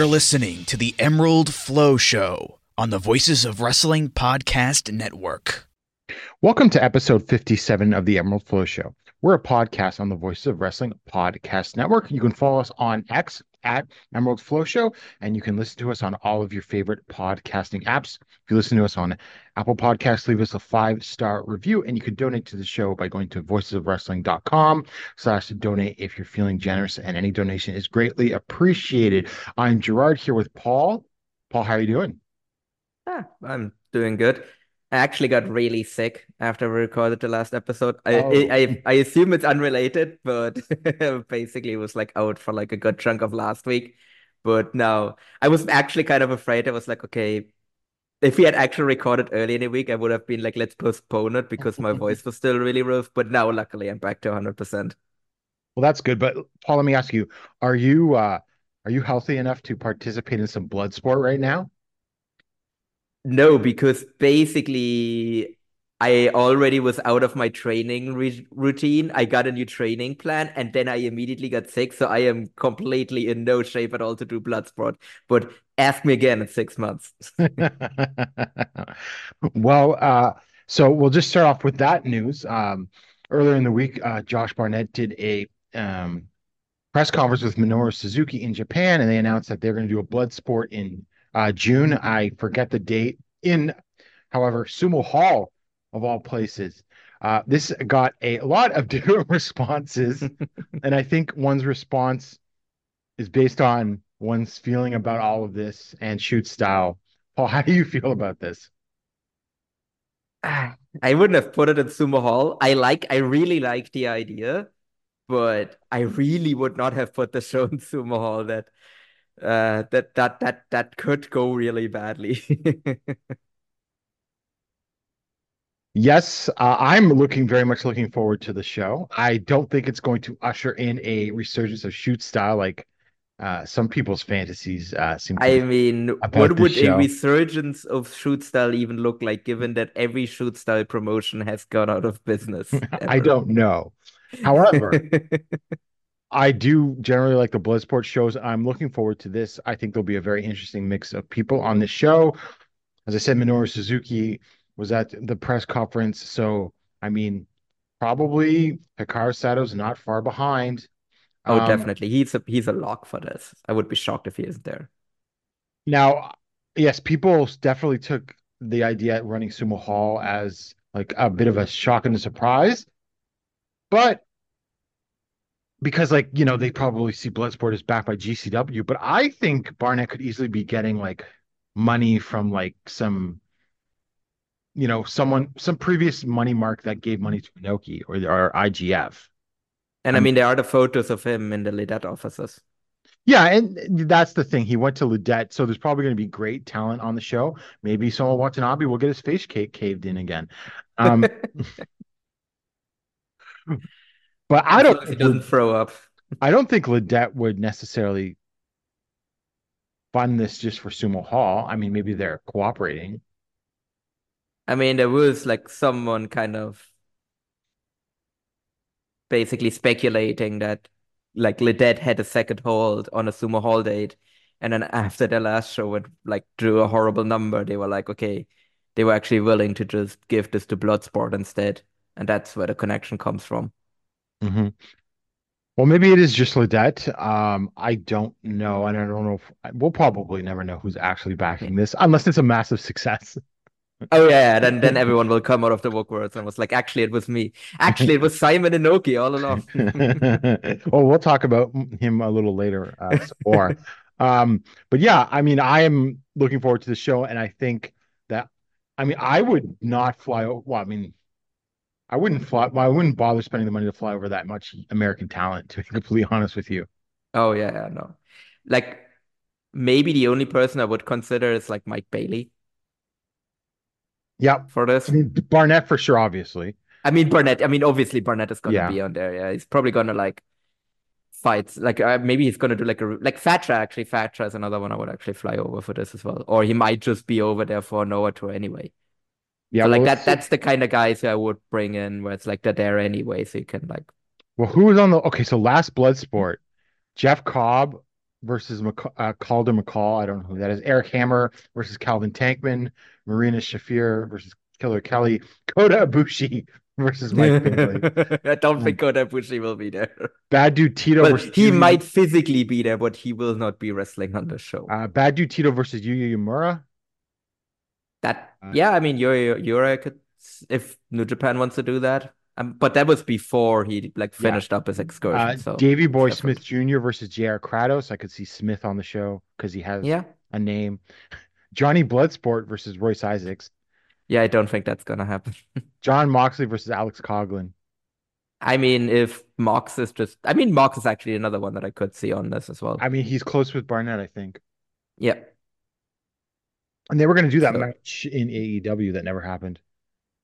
You're listening to the Emerald Flow Show on the Voices of Wrestling Podcast Network. Welcome to episode 57 of the Emerald Flow Show. We're a podcast on the Voices of Wrestling Podcast Network. You can follow us on X at Emerald Flow Show, and you can listen to us on all of your favorite podcasting apps. If you listen to us on Apple Podcasts, leave us a five-star review, and you can donate to the show by going to voicesofwrestling.com slash donate if you're feeling generous, and any donation is greatly appreciated. I'm Gerard here with Paul. Paul, how are you doing? Ah, I'm doing good. I actually got really sick after we recorded the last episode. I Oh. I, I, I assume it's unrelated, but basically it was like out for like a good chunk of last week. But now I was actually kind of afraid. I was like, okay, if we had actually recorded early in the week, I would have been like, let's postpone it because my voice was still really rough. But now, luckily, I'm back to 100%. Well, that's good. But Paul, let me ask you: Are you uh, are you healthy enough to participate in some blood sport right now? No, because basically I already was out of my training re routine. I got a new training plan and then I immediately got sick. So I am completely in no shape at all to do blood sport. But ask me again in six months. well, uh, so we'll just start off with that news. Um, earlier in the week, uh, Josh Barnett did a um, press conference with Minoru Suzuki in Japan, and they announced that they're going to do a Bloodsport in uh, June. I forget the date. In, however, Sumo Hall of all places. Uh, this got a lot of different responses, and I think one's response is based on one's feeling about all of this and shoot style. Paul, how do you feel about this? I wouldn't have put it in Sumo Hall. I like, I really like the idea, but I really would not have put the show in Sumo Hall. That, uh, that that that that could go really badly. Yes, uh, I'm looking very much looking forward to the show. I don't think it's going to usher in a resurgence of shoot style like uh, some people's fantasies uh, seem to I mean, what would a resurgence of shoot style even look like, given that every shoot style promotion has gone out of business? I don't know. However, I do generally like the Bloodsport shows. I'm looking forward to this. I think there'll be a very interesting mix of people on this show. As I said, Minoru Suzuki was at the press conference. So, I mean, probably Hikaru Sato's not far behind. Oh, Um, definitely. He's a he's a lock for this. I would be shocked if he isn't there. Now, yes, people definitely took the idea at running Sumo Hall as like a bit of a shock and a surprise. but because like you know they probably see Bloodsport as backed by GCW, but I think Barnett could easily be getting like money from like some you know someone some previous money mark that gave money to Inoki or or IGF. And I mean, there are the photos of him in the Lidet offices. Yeah, and that's the thing. He went to Lidet, so there's probably going to be great talent on the show. Maybe Soma Watanabe will get his face cake caved in again. Um, but I don't he doesn't throw up. I don't think Lidet would necessarily fund this just for Sumo Hall. I mean, maybe they're cooperating. I mean, there was like someone kind of basically speculating that like Lidet had a second hold on a Sumo Hall date. And then after the last show, it like drew a horrible number. They were like, okay, they were actually willing to just give this to Bloodsport instead. And that's where the connection comes from. Hmm Well, maybe it is just Lidet. Um, I don't know, and I don't know if we'll probably never know who's actually backing this unless it's a massive success. Oh yeah, then then everyone will come out of the woodworks and was like, actually, it was me. Actually, it was Simon Inoki all along. well, we'll talk about him a little later, uh, some more. Um, but yeah, I mean, I am looking forward to the show, and I think that, I mean, I would not fly. Well, I mean, I wouldn't fly. Well, I wouldn't bother spending the money to fly over that much American talent. To be completely honest with you. Oh yeah, yeah, no. Like maybe the only person I would consider is like Mike Bailey Yeah, for this. I mean, Barnett for sure, obviously. I mean Barnett. I mean obviously Barnett is gonna Yeah. be on there. Yeah, he's probably gonna like fight. Like uh, maybe he's gonna do like a like Fatra. Actually, Fatra is another one I would actually fly over for this as well. Or he might just be over there for a Noah tour anyway. Yeah, So like well, that. That's the kind of guys who I would bring in where it's like they're there anyway, so you can like. Well, who was on the okay? So last Bloodsport, Jeff Cobb versus McC- uh, Calder McCall. I don't know who that is. Eric Hammer versus Calvin Tankman. Marina Shafir versus Killer Kelly. Kota Ibushi versus Mike Bailey. I don't think Kota Ibushi will be there. Bad Dude Tito Well, versus he Yu- might physically be there, but he will not be wrestling on the show. Uh, Bad Dude Tito versus Yuya Uemura. That uh, yeah, I mean Yuri Yuri could if New Japan wants to do that. Um, but that was before he like Yeah. finished up his excursion. Uh, so Davy Boy. Smith Jr. versus J.R. Kratos. I could see Smith on the show because he has Yeah. a name. Johnny Bloodsport versus Royce Isaacs. Yeah, I don't think that's gonna happen. John Moxley versus Alex Coughlin. I mean, if Mox is just I mean Mox is actually another one that I could see on this as well. I mean, he's close with Barnett, I think. Yeah. And they were going to do that So- match in AEW that never happened.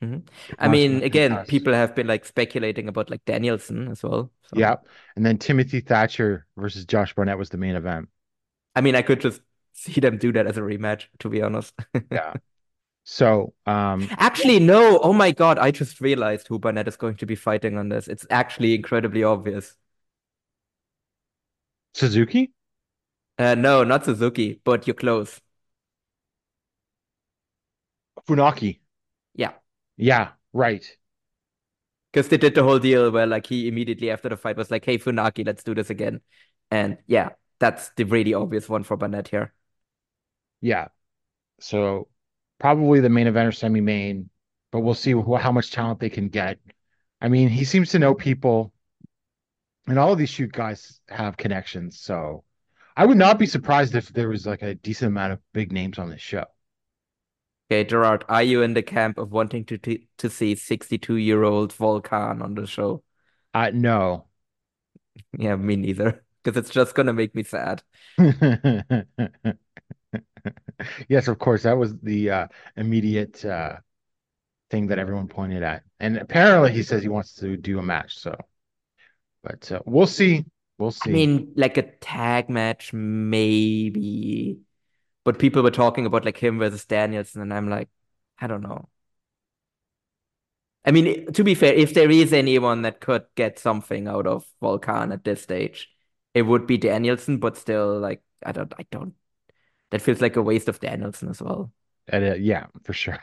Mhm. I mean, again, people have been like speculating about like Danielson as well. So Yeah. And then Timothy Thatcher versus Josh Barnett was the main event. I mean, I could just see them do that as a rematch, to be honest. Yeah. So, um, Actually, no. Oh my God, I just realized who Barnett is going to be fighting on this. It's actually incredibly obvious. Suzuki? Uh, no, not Suzuki, but you're close. Funaki. Yeah. Yeah, right. Because they did the whole deal where like he immediately after the fight was like, "Hey Funaki, let's do this again." And yeah, that's the really obvious one for Barnett here. Yeah. So probably the main event or semi-main, but we'll see wh- how much talent they can get. I mean, he seems to know people, and all of these shoot guys have connections. So I would not be surprised if there was like a decent amount of big names on this show. Okay, Gerard, are you in the camp of wanting to to, to see 62-year-old Volk Han on the show? Uh, no. Yeah, me neither. Because it's just gonna make me sad. Yes, of course. That was the uh, immediate uh, thing that everyone pointed at. And apparently he says he wants to do a match. So, but uh, we'll see. We'll see. I mean, like a tag match, maybe. But people were talking about like him versus Danielson, and I'm like, I don't know. I mean, to be fair, if there is anyone that could get something out of Volk Han at this stage, it would be Danielson, but still, like, I don't, I don't. That feels like a waste of Danielson as well. And, uh, yeah, for sure.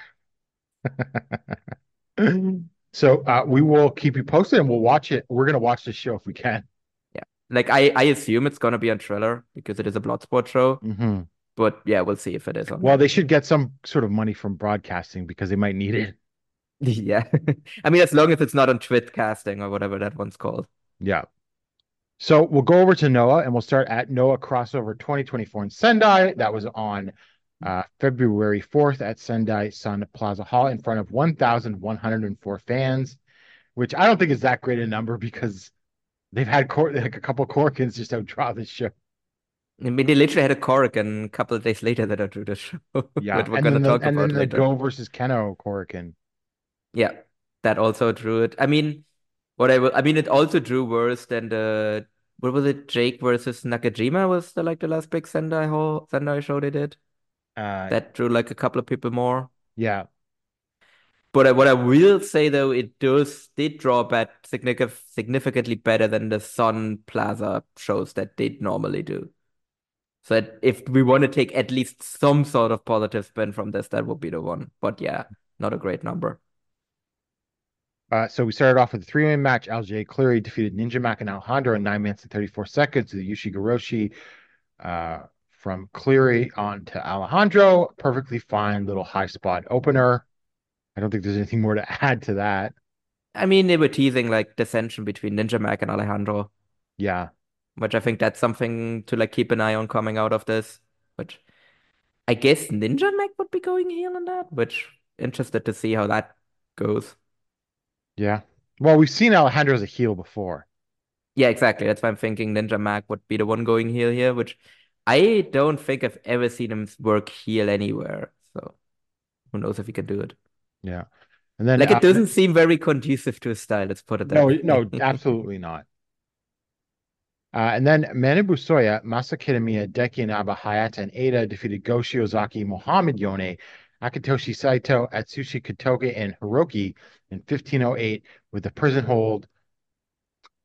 So uh, we will keep you posted and we'll watch it. We're gonna watch this show if we can. Yeah, like, I, I assume it's gonna be on Triller because it is a Bloodsport show, hmm but yeah, we'll see if it is on. Well, they should get some sort of money from broadcasting because they might need it. Yeah. I mean, as long as it's not on TwitCasting or whatever that one's called. Yeah. So we'll go over to Noah and we'll start at Noah Crossover 2024 in Sendai. That was on uh, February 4th at Sendai Sun Plaza Hall in front of 1,104 fans, which I don't think is that great a number because they've had cor- like a couple Korakuens just outdraw the show. I mean, they literally had a Korakuen a couple of days later that I drew the show, Yeah. we're going to the, talk and about then the later. Go versus Kenoh Korakuen. Yeah, that also drew it. I mean, what I will, I mean, it also drew worse than the what was it? Jake versus Nakajima was the like the last big Sendai Hall Sendai show they did. Uh, That drew like a couple of people more. yeah. But what I will say though, it does did draw significant significantly better than the Sun Plaza shows that they normally do. So that if we want to take at least some sort of positive spin from this, that would be the one. But yeah, not a great number. Uh, so we started off with a three-man match. LJ Cleary defeated Ninja Mack and Alejandro in nine minutes and 34 seconds. The Ushigoroshi uh, from Cleary on to Alejandro. Perfectly fine little high spot opener. I don't think there's anything more to add to that. I mean, they were teasing like dissension between Ninja Mack and Alejandro, Yeah. Which I think that's something to like keep an eye on coming out of this. Which I guess Ninja Mack would be going heel in that, which interested to see how that goes. Yeah. Well, we've seen Alejandro as a heel before. Yeah, exactly. That's why I'm thinking Ninja Mack would be the one going heel here, which I don't think I've ever seen him work heel anywhere. So who knows if he can do it. Yeah. And then Like it doesn't seem very conducive to his style, let's put it that No, way. no, absolutely not. Uh, and then Manabu Soya, Masa Kitamiya, Daiki Inaba, Hayata, and Ada defeated Go Shiozaki, Mohamed Yone, Akitoshi Saito, Atsushi Kotoge, and Hiroki in 1508 with a prison hold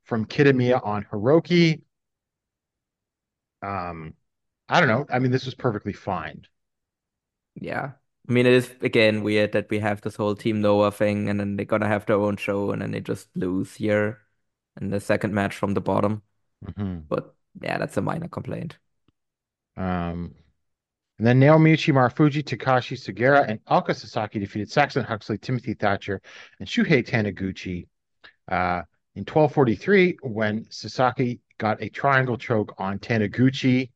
from Kitamiya on Hiroki. Um, I don't know. I mean, this was perfectly fine. Yeah. I mean, it is again weird that we have this whole Team Noah thing and then they're gonna have their own show and then they just lose here in the second match from the bottom. Mhm. But yeah, that's a minor complaint. Um, and then Naomichi Marufuji, Takashi Sugiura, and Alka Sasaki defeated Saxon Huxley, Timothy Thatcher, and Shuhei Taniguchi uh, in 1243 when Sasaki got a triangle choke on Taniguchi.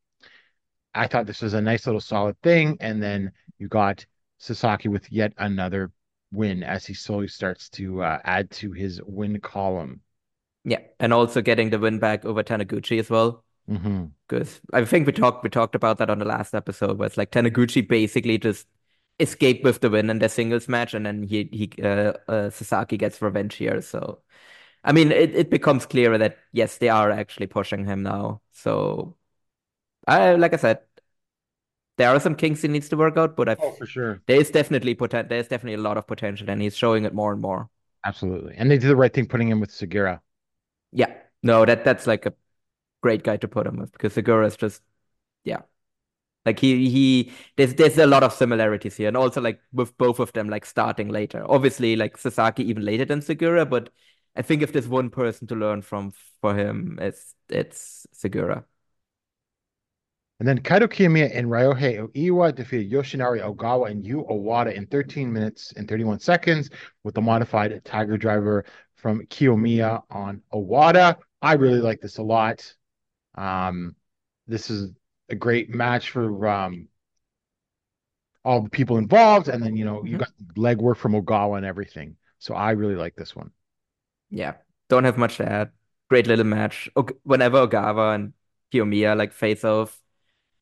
I thought this was a nice little solid thing. And then you got Sasaki with yet another win as he slowly starts to uh, add to his win column. Yeah, and also getting the win back over Taniguchi as well. Because I think we talked we talked about that on the last episode, where it's like Taniguchi basically just escaped with the win in their singles match, and then he he uh, uh, Sasaki gets revenge here. So, I mean, it, it becomes clearer that yes, they are actually pushing him now. So, I like I said, there are some kinks he needs to work out, but I Oh, for sure. there is definitely poten there's definitely a lot of potential, and he's showing it more and more. Absolutely. And they did the right thing putting him with Sugiura. Yeah, no, that that's like a great guy to put him with because Sugiura is just yeah. Like he he there's there's a lot of similarities here and also like with both of them like starting later. Obviously like Sasaki even later than Sugiura, but I think if there's one person to learn from for him it's it's Sugiura. And then Kaito Kiyomiya and Ryohei Oiwa defeated Yoshinari Ogawa and Yu Owada in 13 minutes and 31 seconds with the modified Tiger Driver from Kiyomiya on Owada. I really like this a lot. Um, this is a great match for um, all the people involved. And then, you know, you Mhm. got legwork from Ogawa and everything. So I really like this one. Yeah, don't have much to add. Great little match. Whenever Ogawa and Kiyomiya like face off,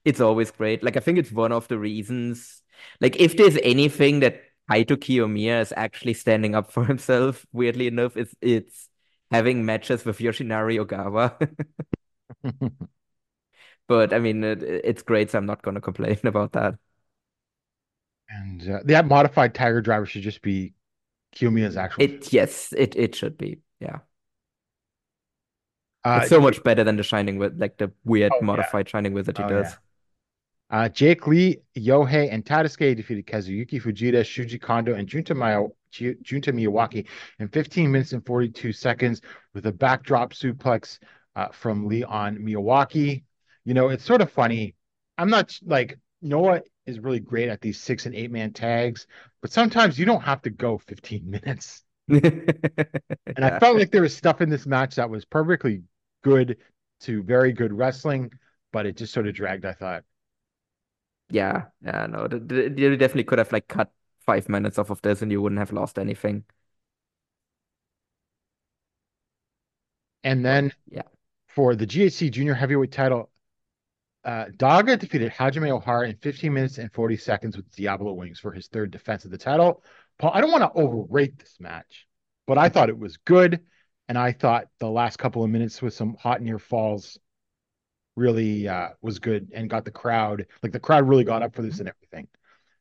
it's always great. Like I think it's one of the reasons. Like if there's anything that Kaito Kiyomiya is actually standing up for himself, weirdly enough, it's it's having matches with Yoshinari Ogawa. But I mean, it, it's great, so I'm not gonna complain about that. and uh, that modified Tiger Driver should just be Kiyomiya's actual. It yes, it it should be. Yeah. uh, It's so much better than the Shining with like the weird Oh, yeah. modified Shining Wizard he Oh, does. yeah. Uh, Jake Lee, Yohei, and Tadasuke defeated Kazuyuki Fujita, Shuji Kondo, and Junta, Mio- Junta Miyawaki in 15 minutes and 42 seconds with a backdrop suplex uh, from Lee on Miyawaki. You know, it's sort of funny. I'm not like Noah is really great at these six and eight man tags, but sometimes you don't have to go 15 minutes. And I felt like there was stuff in this match that was perfectly good to very good wrestling, but it just sort of dragged, I thought. Yeah, yeah, no, you definitely could have like cut five minutes off of this and you wouldn't have lost anything. And then Yeah. for the GHC junior heavyweight title, uh, Daga defeated Hajime Ohara in 15 minutes and 40 seconds with Diablo Wings for his third defense of the title. Paul, I don't want to overrate this match, but I thought it was good. And I thought the last couple of minutes with some hot near falls really uh, was good and got the crowd, like the crowd really got up for this and everything.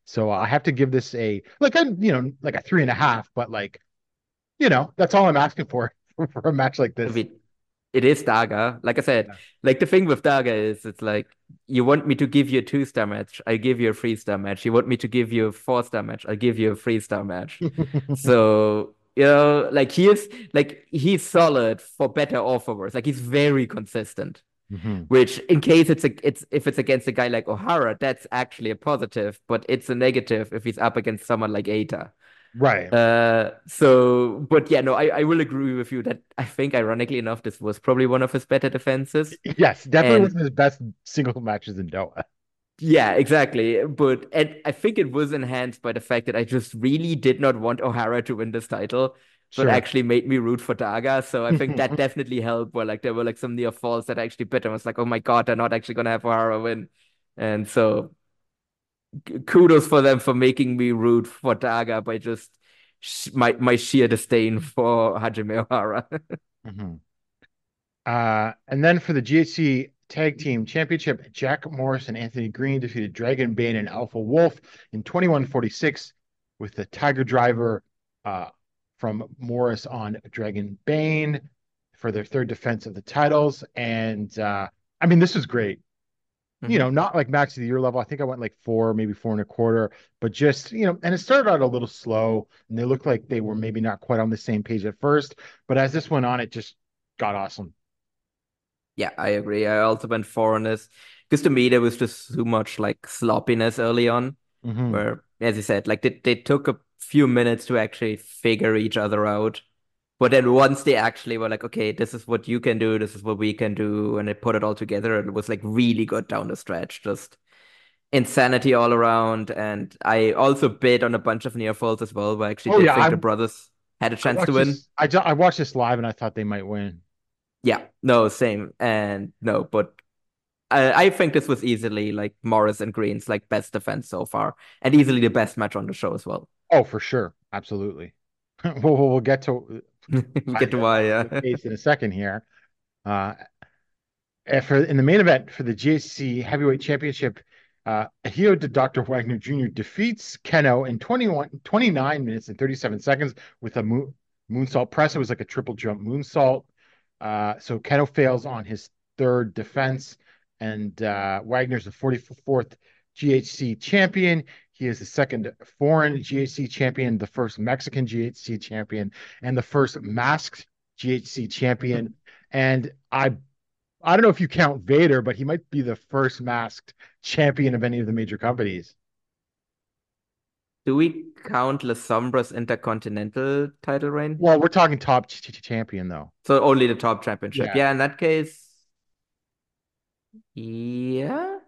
So I have to give this a, like, a, you know, like a three and a half, but like, you know, that's all I'm asking for for a match like I this. mean, it is Daga. Like I said, Yeah. like the thing with Daga is it's like you want me to give you a two star match, I give you a three star match. You want me to give you a four star match, I give you a three star match. So, you know, like he is like he's solid for better or for worse. Like he's very consistent. Mhm. Which, in case it's a, it's if it's against a guy like Ohara, that's actually a positive, but it's a negative if he's up against someone like Eita. Right. Uh, so, but yeah, no, I, I will agree with you that I think, ironically enough, this was probably one of his better defenses. Yes, definitely And- one of his best single matches in Doha. Yeah, exactly. But and I think it was enhanced by the fact that I just really did not want Ohara to win this title, but Sure. actually made me root for Daga. So I think that definitely helped. Where like there were like some near falls that actually bit. I was like, oh my god, they're not actually gonna have Ohara win, and so kudos for them for making me root for Daga by just sh my my sheer disdain for Hajime Ohara. Mhm. Uh, and then for the GHC Tag Team Championship, Jack Morris and Anthony Greene defeated Dragon Bane and Alpha Wolf in 21-46 with the Tiger Driver uh, from Morris on Dragon Bane for their third defense of the titles. And uh, I mean, this was great. You know, not like max of the year level. I think I went like four, maybe four and a quarter, but just, you know, and it started out a little slow and they looked like they were maybe not quite on the same page at first. But as this went on, it just got awesome. Yeah, I agree. I also went four on this because to me there was just too much like sloppiness early on. Mhm. where, as you said, like they, they took a few minutes to actually figure each other out. But then once they actually were like, okay, this is what you can do, this is what we can do, and they put it all together, it was like really good down the stretch. Just insanity all around. And I also bid on a bunch of near falls as well, where I actually Oh, did yeah, think I- the brothers had a chance to win. this, I, ju- I watched this live and I thought they might win. Yeah, no, same. And no, but I, I think this was easily like Morris and Greene's like best defense so far, and easily the best match on the show as well. Oh, for sure. Absolutely. we'll, we'll get to Get to why, yeah. case in a second here. Uh, for in the main event for the GHC Heavyweight Championship, uh, Hijo de Dr. Wagner Jr. defeats Kenoh in 21, 29 minutes and 37 seconds with a moon, moonsault press. It was like a triple jump moonsault. Uh, so Kenoh fails on his third defense, and uh, Wagner's the 44th GHC champion. He is the second foreign GHC champion, the first Mexican GHC champion, and the first masked GHC champion. And I I don't know if you count Vader, but he might be the first masked champion of any of the major companies. Do we count La Sombra's Intercontinental title reign? Well, we're talking top ch- ch- champion though. So only the top championship. Yeah. Yeah, in that case, yeah.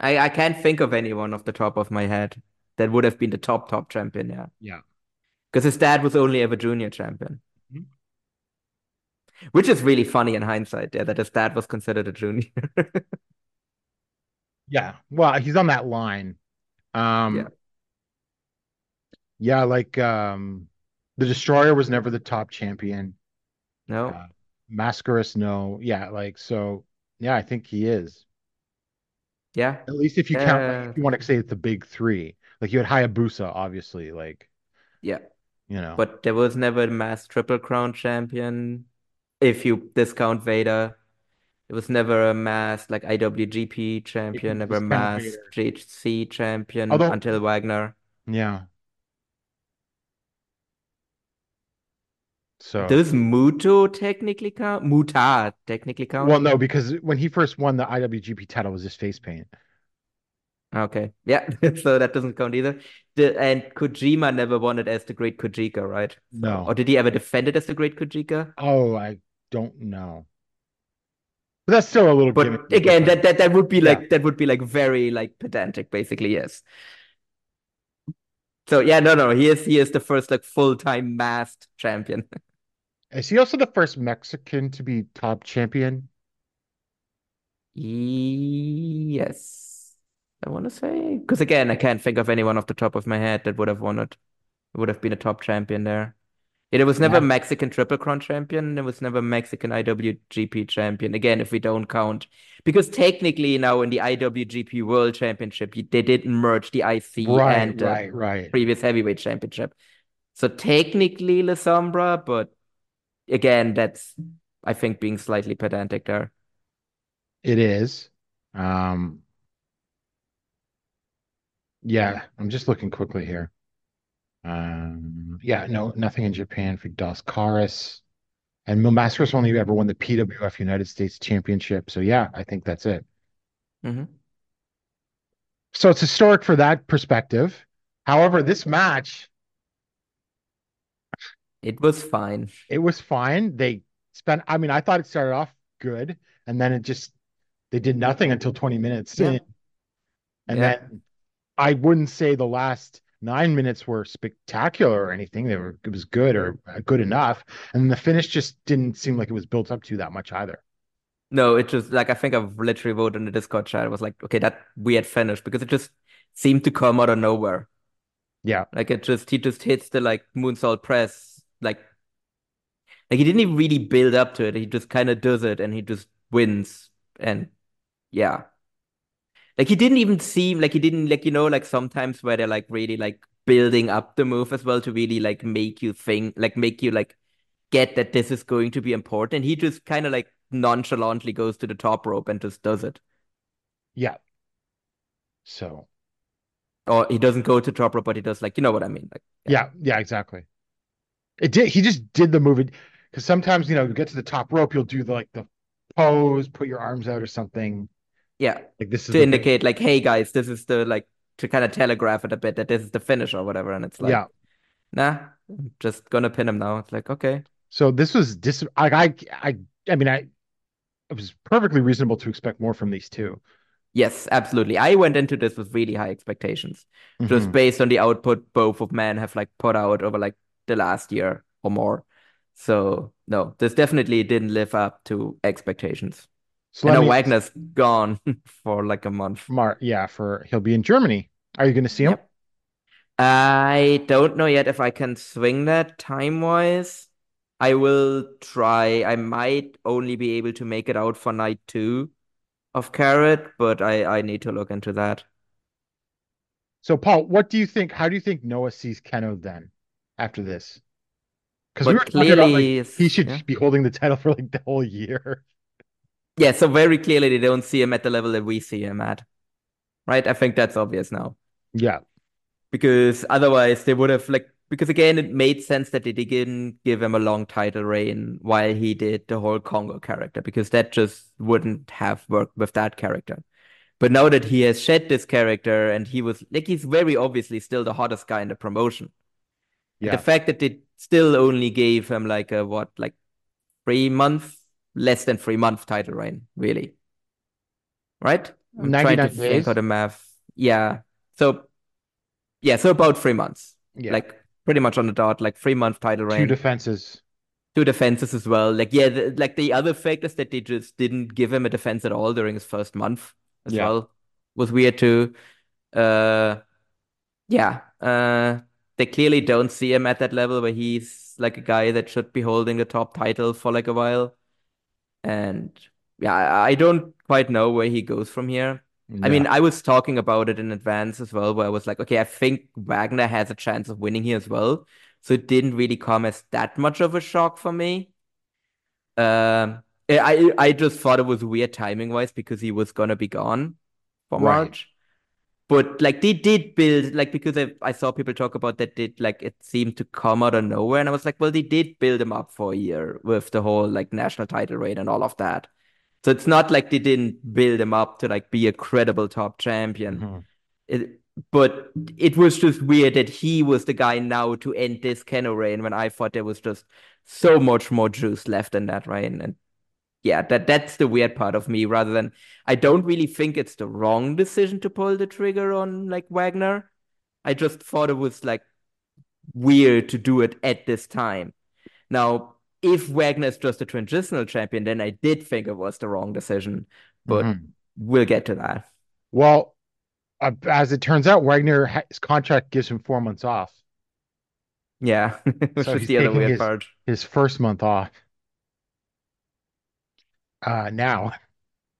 I I can't think of anyone off the top of my head that would have been the top top champion. Yeah, Yeah. because his dad was only ever junior champion, Mhm. which is really funny in hindsight. Yeah, that his dad was considered a junior. Yeah. Well, he's on that line. Um Yeah. yeah, like um the Destroyer was never the top champion. No, Uh, Mascaras, no. Yeah, like so yeah, I think he is. Yeah, At least if you count like, Uh, if you want to say it's the big three. Like you had Hayabusa, obviously, like yeah. you know. But there was never a mass triple crown champion. If you discount Vader, it was never a mass like IWGP champion, never a mass Vader. GHC champion Although- until Wagner. yeah. So Does Muto technically count? Muta technically count? well, no, because when he first won the IWGP title, it was his face paint. Okay. Yeah. So that doesn't count either. The, and Kojima never won it as the Great Kojika, right? No. Or did he ever defend it as the Great Kojika? Oh, I don't know. But that's still a little But again, that, that that would be Yeah. like that would be like very like pedantic, basically, yes. So yeah, no, no, he is he is the first like full-time masked champion. is he also the first Mexican to be top champion? Yes, I want to say because again, I can't think of anyone off the top of my head that would have won it. Would have been a top champion there. There was never Yeah. Mexican Triple Crown champion. There was never Mexican IWGP champion. Again, if we don't count, because technically now in the IWGP World Championship, they didn't merge the IC Right, and the right, right. previous heavyweight championship. So technically La Sombra, but again, that's I think being slightly pedantic there. It is. Um, yeah, I'm just looking quickly here. Um, yeah, no, nothing in Japan for Dos Caras. And Mil Mascaras only ever won the PWF United States Championship. So yeah, I think that's it. Mm-hmm. So it's historic for that perspective. However, this match, It was fine. it was fine. They spent, I mean, I thought it started off good, and then it just they did nothing until 20 minutes Yeah. in. And Yeah. then I wouldn't say the last nine minutes were spectacular or anything. They were it was good or uh, good enough. And the finish just didn't seem like it was built up to that much either. No, it just like I think I've literally wrote in the Discord chat. I was like, okay, that weird finish because it just seemed to come out of nowhere. Yeah. Like it just he just hits the like moonsault press like like he didn't even really build up to it. He just kind of does it and he just wins. And yeah. Like he didn't even seem like he didn't like you know like sometimes where they're like really like building up the move as well to really like make you think like make you like get that this is going to be important. He just kind of like nonchalantly goes to the top rope and just does it. Yeah. So Or he doesn't go to top rope, but he does like you know what I mean. Like yeah, yeah, exactly. It did he just did the move because sometimes you know you get to the top rope, you'll do the like the pose, put your arms out or something. yeah, Like this is to indicate like, hey guys, this is the like to kind of telegraph it a bit that this is the finish or whatever. And it's like, yeah. nah, I'm just gonna pin him now. It's like, okay. So this was dis I I I I mean I it was perfectly reasonable to expect more from these two. Yes, absolutely. I went into this with really high expectations, just Mhm. based on the output both of men have like put out over like the last year or more. So no, this definitely didn't live up to expectations. So And me- Wagner's gone for like a month. Mar yeah, for he'll be in Germany. Are you going to see him? Yep. I don't know yet if I can swing that time-wise. I will try. I might only be able to make it out for night two of Carrot, but I I need to look into that. So Paul, what do you think? How do you think Noah sees Kenoh then after this? Because we were talking about like clearly, he should yeah. be holding the title for like the whole year. Yeah, so very clearly they don't see him at the level that we see him at. Right? I think that's obvious now. Yeah. Because otherwise they would have like because again it made sense that they didn't give him a long title reign while he did the whole Kongo character because that just wouldn't have worked with that character. But now that he has shed this character and he was like he's very obviously still the hottest guy in the promotion. Yeah. the fact that they still only gave him like a what like three month less than three month title reign, really. Right? I'm trying to 99 think days. how the math. Yeah. So yeah, so about three months. Yeah. Like pretty much on the dot, like three month title reign. Two defenses. Two defenses as well. Like yeah, the, like the other fact is that they just didn't give him a defense at all during his first month as Yeah. well. Was weird too. Uh yeah. Uh they clearly don't see him at that level where he's like a guy that should be holding the top title for like a while. And yeah, I, I don't quite know where he goes from here. I mean, I was talking about it in advance as well, where I was like, okay, I think Wagner has a chance of winning here as well. So it didn't really come as that much of a shock for me. Um, I I just thought it was weird timing wise because he was gonna be gone for Right. March. But like they did build like because I, I saw people talk about that did like it seemed to come out of nowhere and I was like, well, they did build him up for a year with the whole like national title reign and all of that. So it's not like they didn't build him up to like be a credible top champion. Mhm. It, but it was just weird that he was the guy now to end this Kenoh reign when I thought there was just so much more juice left in that reign. And yeah, that that's the weird part of me. Rather than I don't really think it's the wrong decision to pull the trigger on like Wagner. I just thought it was like weird to do it at this time. Now, if Wagner is just a transitional champion, then I did think it was the wrong decision. But Mhm. we'll get to that. Well, uh, as it turns out, Wagner ha- his contract gives him four months off. Yeah, which So is the other weird his- part. His first month off. Uh, now.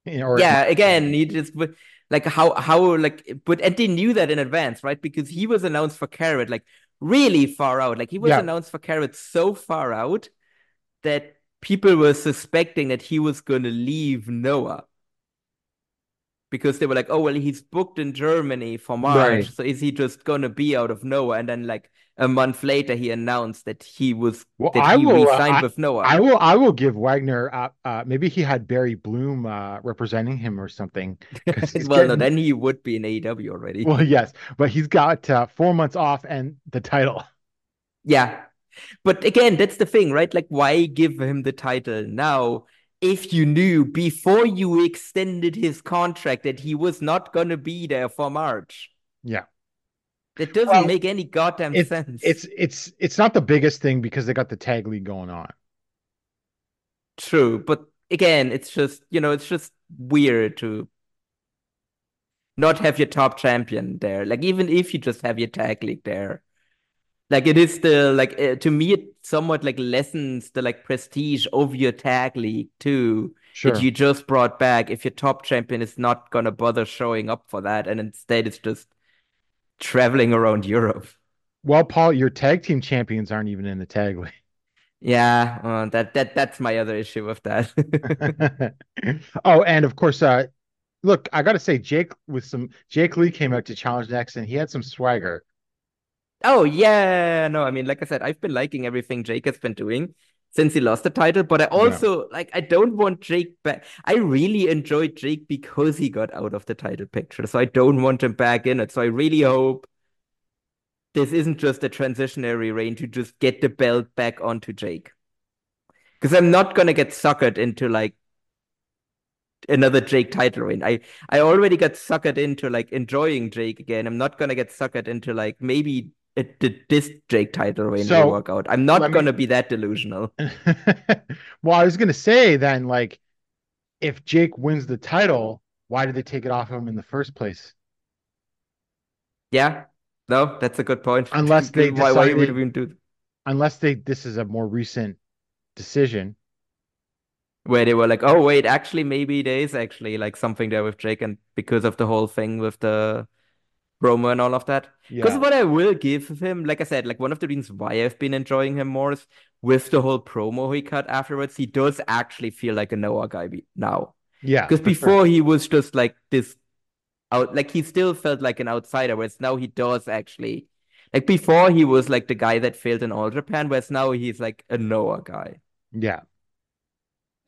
Or- yeah again he just like how how like but and they knew that in advance right because he was announced for carrot like really far out like he was Yeah. announced for carrot so far out that people were suspecting that he was going to leave noah because they were like oh well he's booked in germany for march Right. so is he just going to be out of noah and then like a month later he announced that he was Well, that I he will, uh, re-signed I- with noah I will I will give Wagner uh, uh maybe he had Barry Bloom uh representing him or something. well no then he would be in aew already Well, yes, but he's got uh, four months off and the title. Yeah. But again, that's the thing, right? Like, why give him the title now if you knew before you extended his contract that he was not going to be there for March? Yeah. That doesn't Well, make any goddamn It's sense. it's it's it's not the biggest thing because they got the tag league going on. true. But again, it's just, you know, it's just weird to not have your top champion there. Like, even if you just have your tag league there. Like it is the like uh, to me it somewhat like lessens the like prestige of your tag league too. Sure. that you just brought back if your top champion is not gonna bother showing up for that and instead it's just traveling around Europe. Well, Paul, your tag team champions aren't even in the tag league. Yeah, uh, that that that's my other issue with that. oh, and of course, uh, look, I got to say, Jake with some Jake Lee came out to challenge next, and he had some swagger. Oh yeah, no, I mean, like I said, I've been liking everything Jake has been doing since he lost the title, but I also like I don't want Jake back. I really enjoyed Jake because he got out of the title picture, so I don't want him back in it. So I really hope this isn't just a transitionary reign to just get the belt back onto Jake. Because I'm not gonna get suckered into like another Jake title reign. I I already got suckered into like enjoying Jake again. I'm not gonna get suckered into like maybe it, the, this Jake title reign So, will work out. I'm not gonna be that delusional. well, I was gonna say then, like, if Jake wins the title, why did they take it off him in the first place? Yeah, no, that's a good point. Unless they why why would we do Unless they this is a more recent decision. where they were like, oh wait, actually maybe there is actually like something there with Jake, and because of the whole thing with the promo and all of that. Because Yeah. what I will give him, like I said, like one of the reasons why I've been enjoying him more is with the whole promo he cut afterwards, he does actually feel like a Noah guy now. Yeah. Because for sure. before he was just like this out, like he still felt like an outsider, whereas now he does actually. Like before he was like the guy that failed in All Japan, whereas now he's like a Noah guy. Yeah.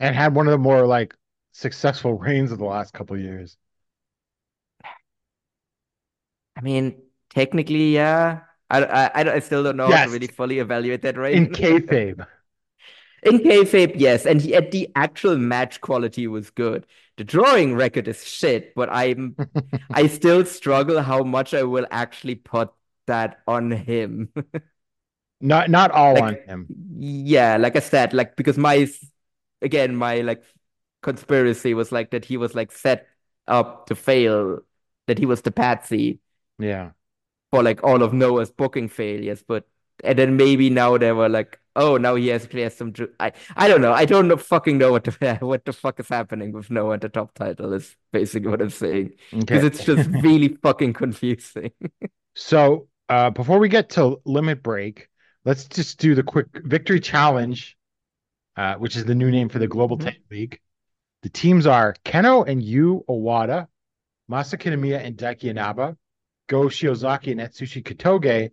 And had one of the more like successful reigns of the last couple of years. I mean, technically, yeah. I, I, I, I still don't know how to really fully evaluate that right In kayfabe. In kayfabe, yes, and he, at the actual match quality was good. The drawing record is shit, but I'm I still struggle how much I will actually put that on him. Not not all Like- on him. Yeah, like I said, like because my again my like conspiracy was like that he was like set up to fail, that he was the patsy Yeah. for like all of Noah's booking failures, but and then maybe now they were like, oh, now he has some. Ju- I I don't know. I don't know, fucking know what the what the fuck is happening with Noah at the top title. Is basically what I'm saying because Okay. it's just really fucking confusing. So uh before we get to limit break, let's just do the quick victory challenge, uh, which is the new name for the Global Mhm. Tag League. The teams are Kenoh and Yu Owada, Masa and Daiki Inaba, Go Shiozaki and Atsushi Kotoge,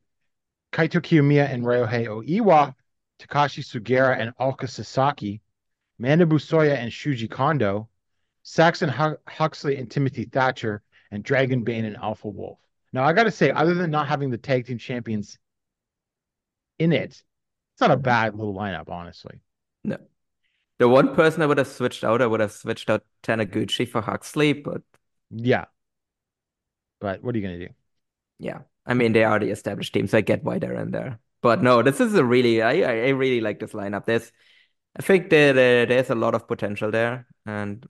Kaito Kiyomiya and Ryohei Oiwa, Takashi Sugiura and Alka Sasaki, Manabu Soya and Shuji Kondo, Saxon Hu- Huxley and Timothy Thatcher, and Dragon Bane and Alpha Wolf. Now I got to say, other than not having the tag team champions in it, it's not a bad little lineup, honestly. No. The one person I would have switched out, I would have switched out Taniguchi for Huxley, but Yeah. But what are you gonna do? Yeah, I mean they are the established team, so I get why they're in there. But no, this is a really I I really like this lineup. There's I think there, there there's a lot of potential there, and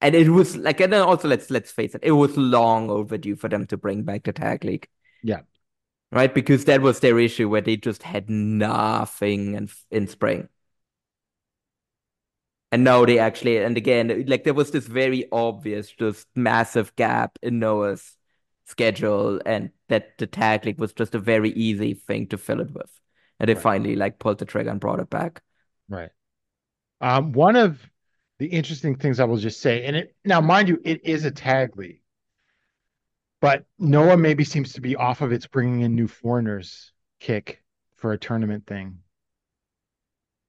and it was like and then also let's let's face it, it was long overdue for them to bring back the tag league. Yeah. Right, because that was their issue where they just had nothing in in spring. And now they actually, and again, like there was this very obvious, just massive gap in Noah's schedule, and that the tag league was just a very easy thing to fill it with. And they Right. finally like pulled the trigger and brought it back. Right. Um, one of the interesting things I will just say, and it now, mind you, it is a tag league, but Noah maybe seems to be off of its bringing in new foreigners kick for a tournament thing.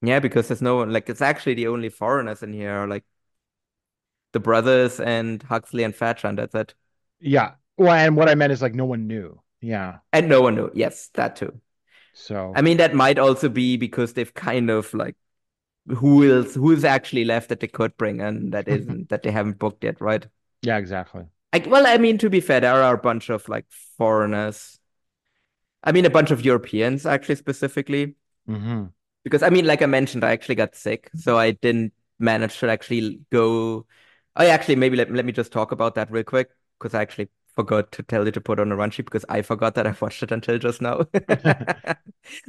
Yeah, because there's no one like it's actually the only foreigners in here are like the brothers and Huxley and Thatcher, and that's it. Yeah. Well, and what I meant is like no one knew. Yeah. And no one knew. Yes, that too. So I mean, that might also be because they've kind of like who is who is actually left that they could bring and that isn't that they haven't booked yet, right? yeah, exactly. Like, well, I mean, to be fair, there are a bunch of like foreigners. I mean, a bunch of Europeans actually specifically hmm because I mean, like I mentioned, I actually got sick, so I didn't manage to actually go. I actually maybe let, let me just talk about that real quick because I actually forgot to tell you to put on a run sheet because I forgot that I watched it until just now.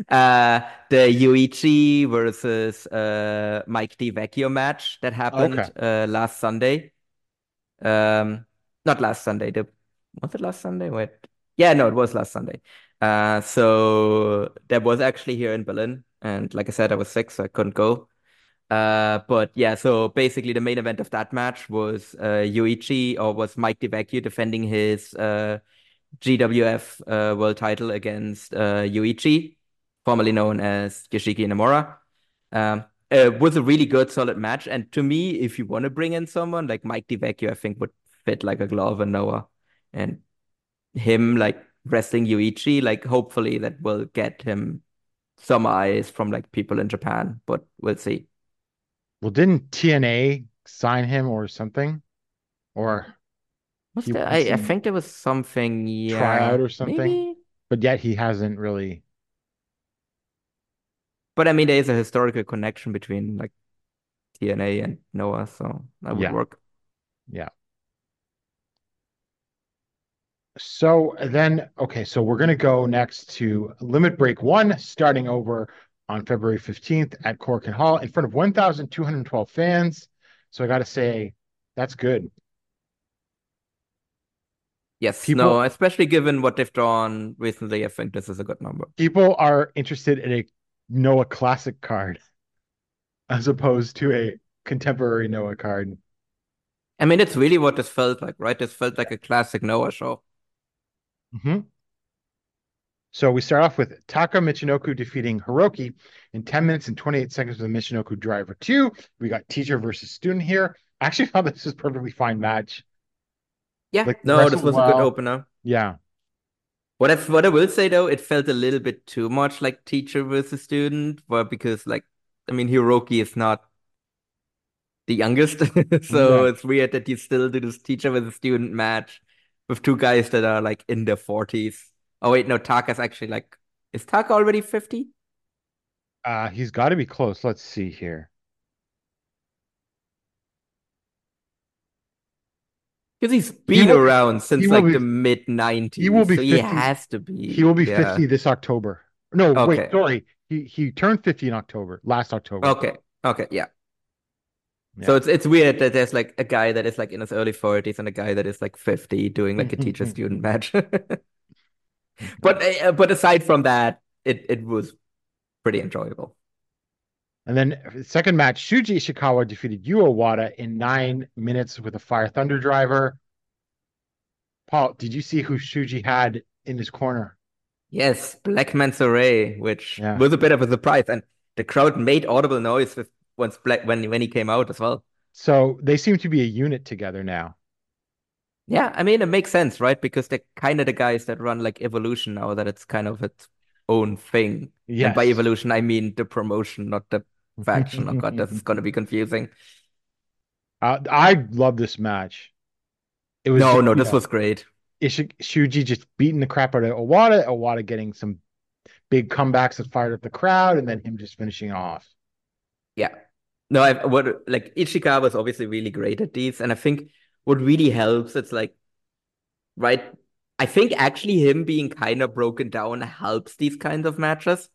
uh, the Yuichi versus uh, Mike D Vecchio match that happened Okay. uh, last Sunday. Um, not last Sunday. The was it last Sunday? Wait, yeah, no, it was last Sunday. Uh, so that was actually here in Berlin, and like I said, I was sick, so I couldn't go. Uh, but yeah, so basically the main event of that match was uh, Yuichi or was Mike DeVecchio defending his uh, GWF uh, world title against uh, Yuichi, formerly known as Yoshiki Inamura. Um, it was a really good, solid match. And to me, if you want to bring in someone like Mike DeVecchio, I think would fit like a glove in Noah. And him like wrestling Yuichi, like hopefully that will get him some eyes from like people in Japan, but we'll see. Well, didn't TNA sign him or something? Or Was He I, I think there was something, yeah, tryout or something? maybe. but yet he hasn't really But I mean, there is a historical connection between like TNA and Noah, so that would Yeah. work. Yeah. So then, okay, so we're going to go next to Limit Break 1, starting over on February 15th at Korakuen Hall in front of 1,212 fans. So I got to say, that's good. Yes, People- no, especially given what they've drawn recently, I think this is a good number. People are interested in a Noah Classic card as opposed to a contemporary Noah card. I mean, it's really what this felt like, right? This felt like a classic Noah show. hmm So we start off with Taka Michinoku defeating Hiroki in 10 minutes and 28 seconds with Michinoku Driver 2. We got teacher versus student here. I actually found this was a perfectly fine match. Yeah, Like, no, this wrestled was a good opener. Yeah. What I what I will say though, it felt a little bit too much like teacher versus student, but because like I mean Hiroki is not the youngest, so Yeah. it's weird that you still do this teacher versus student match with two guys that are like in their forties. Oh wait, no, Taka's actually like is Taka already 50? Uh, he's got to be close. Let's see here. Because he's been will around since like be- the mid 90s. he will be so he has to be. He will be yeah. 50 this October. No, wait, sorry. He he turned 50 in October, last October. Okay. Okay. Yeah. Yeah. So it's it's weird that there's like a guy that is like in his early 40s and a guy that is like 50 doing like a teacher student match. But uh, but aside from that, it it was pretty enjoyable. And then second match, Shuji Ishikawa defeated Yu Owada in nine minutes with a Fire Thunder driver. Paul, did you see who Shuji had in his corner? Yes, Black Menso-re, which Yeah. was a bit of a surprise, and the crowd made audible noise with once Black when when he came out as well. So they seem to be a unit together now. Yeah, I mean, it makes sense, right? Because they're kind of the guys that run like Evolution now, that it's kind of its own thing. And by Evolution, I mean the promotion, not the faction. Oh God, this is gonna be confusing. Uh, I love this match. It was No, no, this was great. Ishi- Shuji just beating the crap out of Owada, Owada getting some big comebacks that fired up the crowd, and then him just finishing off. Yeah. No, I what like Ishikawa was obviously really great at these, and I think what really helps, it's like, right? I think actually him being kind of broken down helps these kinds of matches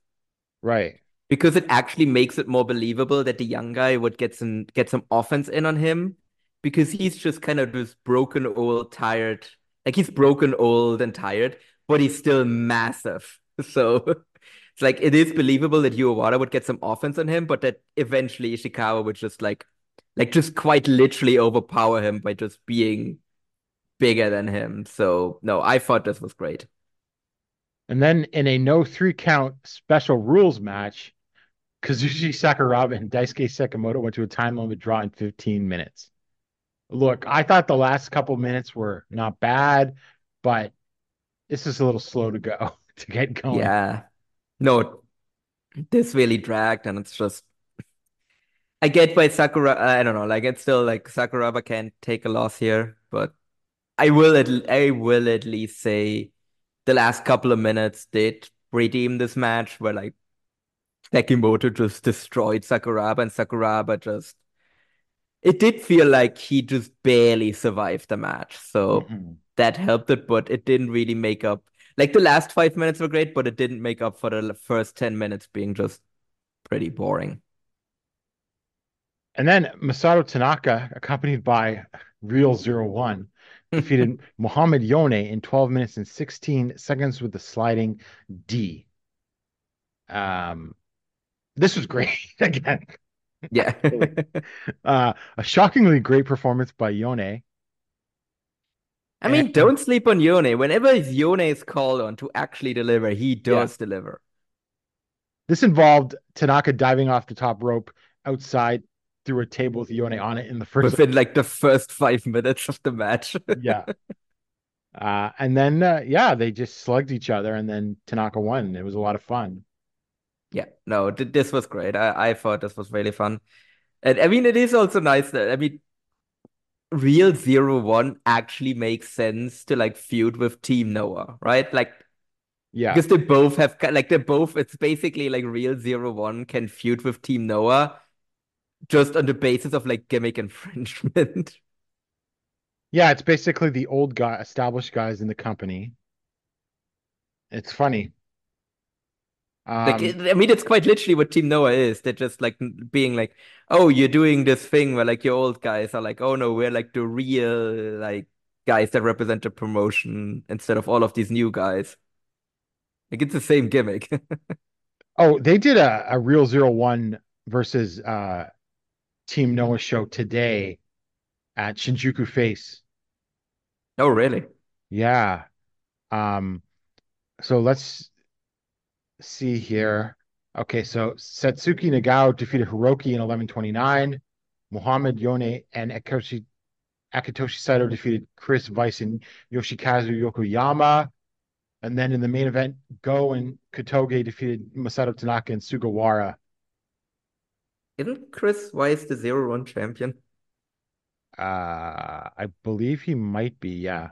Right. because it actually makes it more believable that the young guy would get some get some offense in on him because he's just kind of this broken old tired like he's broken old and tired but he's still massive so it's like it is believable that Yu Owada would get some offense on him but that eventually Ishikawa would just like like just quite literally overpower him by just being bigger than him so no I thought this was great And then in a no three count special rules match, Kazushi Sakuraba and Daisuke Sekimoto went to a time limit draw in 15 minutes. Look, I thought the last couple minutes were not bad, but this is a little slow to go to get going. Yeah. No, this really dragged, and it's just. I get why Sakura. I don't know. Like it's still like Sakuraba can't take a loss here, but I will. At, I will at least say the last couple of minutes did redeem this match, where like Sekimoto just destroyed Sakuraba, and Sakuraba just. It did feel like he just barely survived the match, so Mhm. that helped it, but it didn't really make up. Like the last five minutes were great, but it didn't make up for the first 10 minutes being just pretty boring. And then Masato Tanaka, accompanied by Real Zero One, defeated Muhammad Yone in 12 minutes and 16 seconds with the sliding D. Um, this was great again. Yeah. Uh, a shockingly great performance by Yone. I mean, And- don't sleep on Yone. Whenever Yone is called on to actually deliver, he does deliver. This involved Tanaka diving off the top rope outside through a table with Yone on it in the first. Within like the first five minutes of the match. yeah. Uh, and then uh, yeah, they just slugged each other, and then Tanaka won. It was a lot of fun. Yeah, no, th- this was great. I, I thought this was really fun. And I mean, it is also nice that, I mean, Real Zero One actually makes sense to like feud with Team Noah, right? Like, Yeah, because they both have, like, they're both, it's basically like Real Zero One can feud with Team Noah just on the basis of like gimmick infringement. yeah. It's basically the old guy, established guys in the company. It's funny. Like, Um, it- I mean, it's quite literally what Team Noah is. They're just like being like, oh, you're doing this thing where like your old guys are like, oh no, we're like the real like guys that represent the promotion instead of all of these new guys. Like it's the same gimmick. oh, they did a, a real zero one versus uh Team Noah show today at Shinjuku Face. Oh, really? Yeah. Um, so let's see here. Okay, so Satsuki Nagao defeated Hiroki in 11:29. Muhammad Yone and Akitoshi Akitoshi Saito defeated Chris Vice and Yoshikazu Yokoyama. And then in the main event, Go and Kotoge defeated Masato Tanaka and Sugawara. Isn't Chris Vice the zero one champion? Uh, I believe he might be, yeah.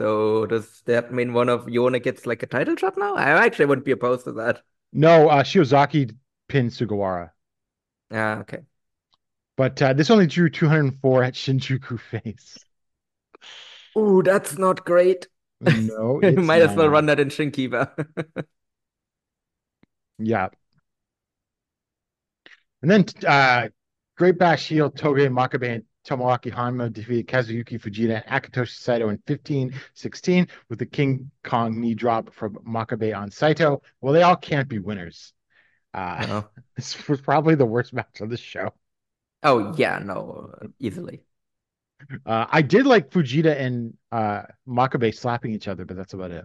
So does that mean one of Yona gets like a title shot now? I actually wouldn't be opposed to that. No, uh, Shiozaki pinned Sugawara. Ah, okay. But uh, this only drew 204 at Shinjuku Face. Ooh, that's not great. No, You might as well run that in Shinkiba. Yeah. And then uh, Great Bash Heel, Togi Makabe, and Tomoaki Honma defeated Kazuyuki Fujita and Akitoshi Saito in 15-16 with the King Kong knee drop from Makabe on Saito. Well, they all can't be winners. Uh, No. this was probably the worst match of the show. Oh yeah, no, easily. Uh, I did like Fujita and uh, Makabe slapping each other, but that's about it.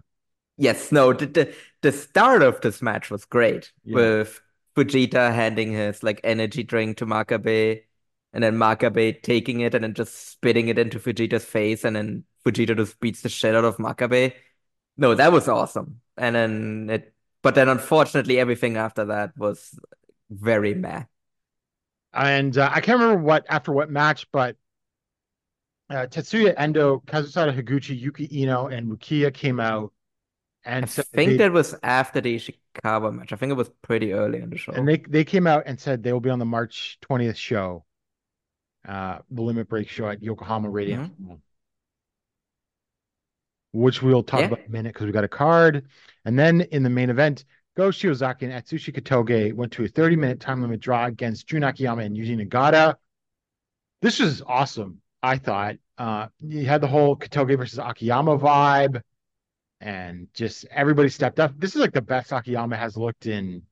Yes, no, the, the the start of this match was great Yeah. with Fujita handing his like energy drink to Makabe and then Makabe taking it and then just spitting it into Fujita's face, and then Fujita just beats the shit out of Makabe. No, that was awesome. And then it, but then unfortunately, everything after that was very meh. And uh, I can't remember what after what match, but uh, Tetsuya Endo, Kazusada Higuchi, Yuki Ino, and Rukia came out and I said think they, that was after the Ishikawa match. I think it was pretty early in the show. and they they came out and said they will be on the March 20th show, uh, the Limit Break show at Yokohama Radiant, which we'll talk Yeah. about in a minute because we got a card. And then in the main event, Go Shiozaki and Atsushi Kotoge went to a 30 minute time limit draw against Jun Akiyama and Yuji Nagata. This was awesome, I thought. Uh, you had the whole Kotoge versus Akiyama vibe, and just everybody stepped up. This is like the best Akiyama has looked in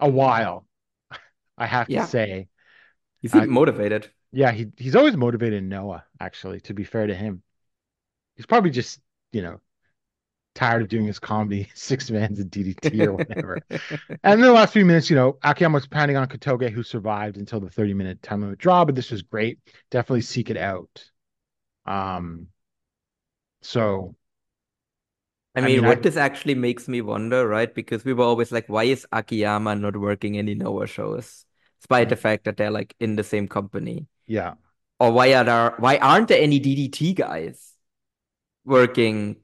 a while, I have Yeah. to say. He I- seemed motivated. Yeah, he he's always motivated in Noah, actually, to be fair to him. He's probably just, you know, tired of doing his comedy six mans and DDT or whatever. and in the last few minutes, you know, Akiyama was pounding on Kotoge, who survived until the 30 minute time limit draw, but this was great. Definitely seek it out. Um so I I mean, mean, what I- this actually makes me wonder, right? Because we were always like, why is Akiyama not working any Noah shows, despite Mm. the fact that they're like in the same company? yeah. Or why are there, why aren't there any DDT guys working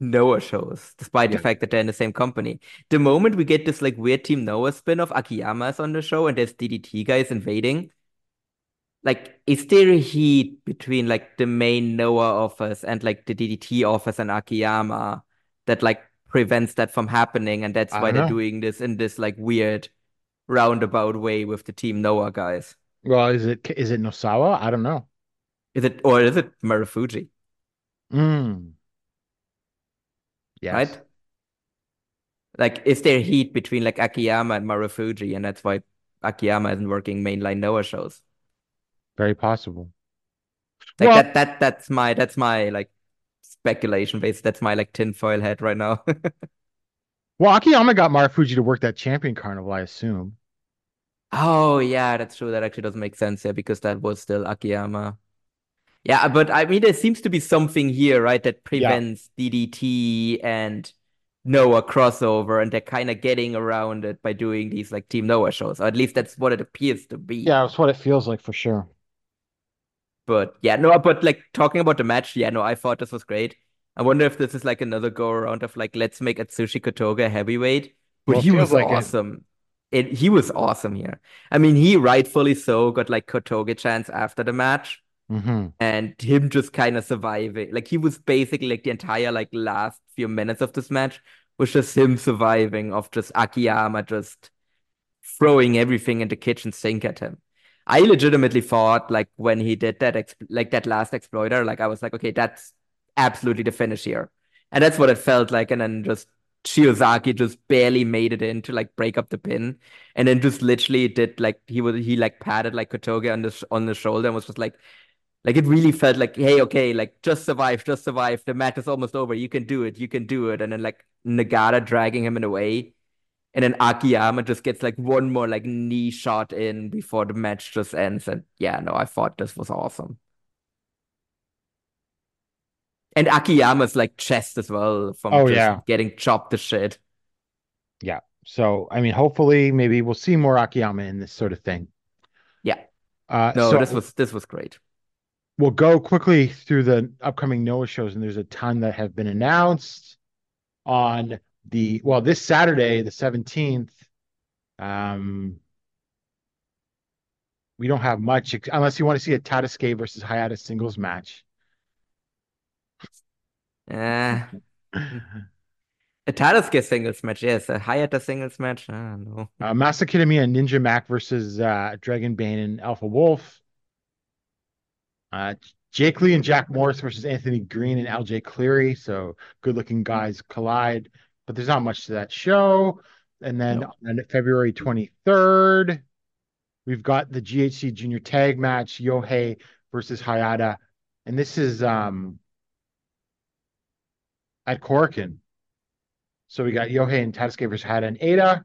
Noah shows, despite the fact that they're in the same company? The moment we get this like weird Team Noah spin-off, Akiyama's on the show and there's DDT guys invading. Like, is there a heat between like the main Noah office and like the DDT office and Akiyama that like prevents that from happening? And that's why they're know. doing this in this like weird roundabout way with the Team Noah guys. Well, is it is it Nosawa? I don't know. Is it or is it Marufuji? Mm. Yes. right? Like, is there heat between like Akiyama and Marufuji, and that's why Akiyama isn't working mainline Noah shows? Very possible. Like Well- that that that's my that's my like speculation based. That's my like tinfoil head right now. Well, Akiyama got Marufuji to work that champion carnival, I assume. Oh yeah, that's true. That actually doesn't make sense here because that was still Akiyama. Yeah, but I mean, there seems to be something here, right, that prevents DDT and Noah crossover, and they're kind of getting around it by doing these like Team Noah shows. Or at least that's what it appears to be. Yeah, that's what it feels like for sure. But yeah, no, but like talking about the match, yeah, no, I thought this was great. I wonder if this is like another go around of like let's make Atsushi Kotoge heavyweight. But Well, he was like awesome. It he was awesome here. I mean, he rightfully so got like Kotoge chance after the match, hmm and him just kind of surviving. Like he was basically like the entire like last few minutes of this match was just him surviving of just Akiyama just throwing everything in the kitchen sink at him. I legitimately thought like when he did that exp- like that last exploder, like I was like, okay, that's absolutely the finish here. And that's what it felt like. And then just Shiozaki just barely made it in to like break up the pin. And then just literally did like he was he like patted like Kotoge on the sh- on the shoulder and was just like like it really felt like, hey, okay, like just survive, just survive. The match is almost over. You can do it, you can do it. And then like Nagata dragging him in a way. And then Akiyama just gets like one more like knee shot in before the match just ends. And yeah, no, I thought this was awesome. And Akiyama's like chest as well from Oh, just yeah. getting chopped to shit. Yeah. So, I mean, hopefully, maybe we'll see more Akiyama in this sort of thing. Yeah. Uh, No, so this was this was great. we'll go quickly through the upcoming Noah shows, and there's a ton that have been announced on the well this Saturday, the 17th. Um, we don't have much ex- unless you want to see a Tadasuke versus Hayata singles match. Uh, a Tadasuke singles match, yes. A Hayata singles match, I don't know. Uh, Masa Kitamiya and Ninja Mack versus uh, Dragon Bane and Alpha Wolf. Uh, Jake Lee and Jack Morris versus Anthony Greene and LJ Cleary. So good looking guys collide, but there's not much to that show. And then No. on February 23rd, we've got the GHC Junior Tag match, Yohei versus Hayata. And this is um at Korakuen. So we got Yohei and Tadasuke versus Hayata and Eita.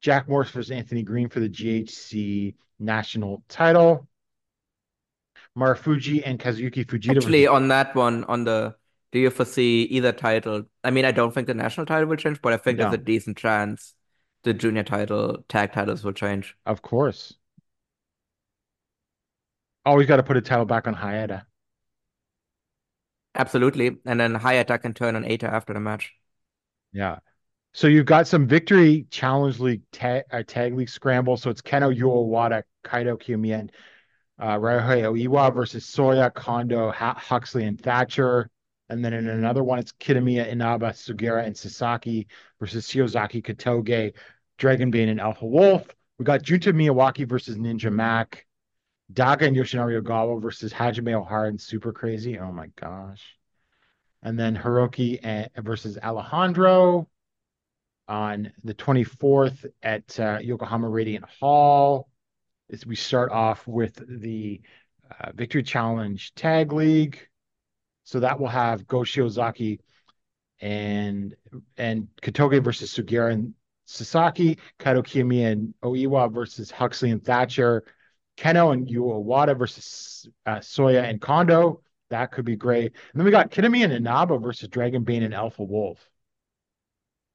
Jack Morris versus Anthony Greene for the GHC national title. Marufuji and Kazuki Fujita. Actually, on that one, on the do you foresee either title? I mean, I don't think the national title will change, but I think there's a decent chance the junior title, tag titles will change. of course. Always got to put a title back on Hayata. Absolutely. And then Hayata can turn on Eita after the match. Yeah. So you've got some victory challenge league tag, uh, tag league scramble. So it's Kenoh Yuawada, Kaito Kiyomiya, and uh, Ryohei Oiwa versus Soya, Kondo, ha- Huxley, and Thatcher. And then in another one, it's Kitamiya, Inaba, Sugiura, and Sasaki versus Shiozaki, Kotoge, Dragon Bane, and Alpha Wolf. We got Junta Miyawaki versus Ninja Mack, Daga and Yoshinari Ogawa versus Hajime Ohara and Super Crazy. Oh my gosh. And then Hiroki and, versus Alejandro on the 24th at uh, Yokohama Radiant Hall. As we start off with the uh, Victory Challenge Tag League. So that will have Go Shiozaki and and Kotoge versus Sugiura and Sasaki, Kaito Kiyomiya and Oiwa versus Huxley and Thatcher, Kenoh and Yu Owada versus uh, Soya and Kondo. That could be great. And then we got Kitami and Inaba versus Dragon Bane and Alpha Wolf.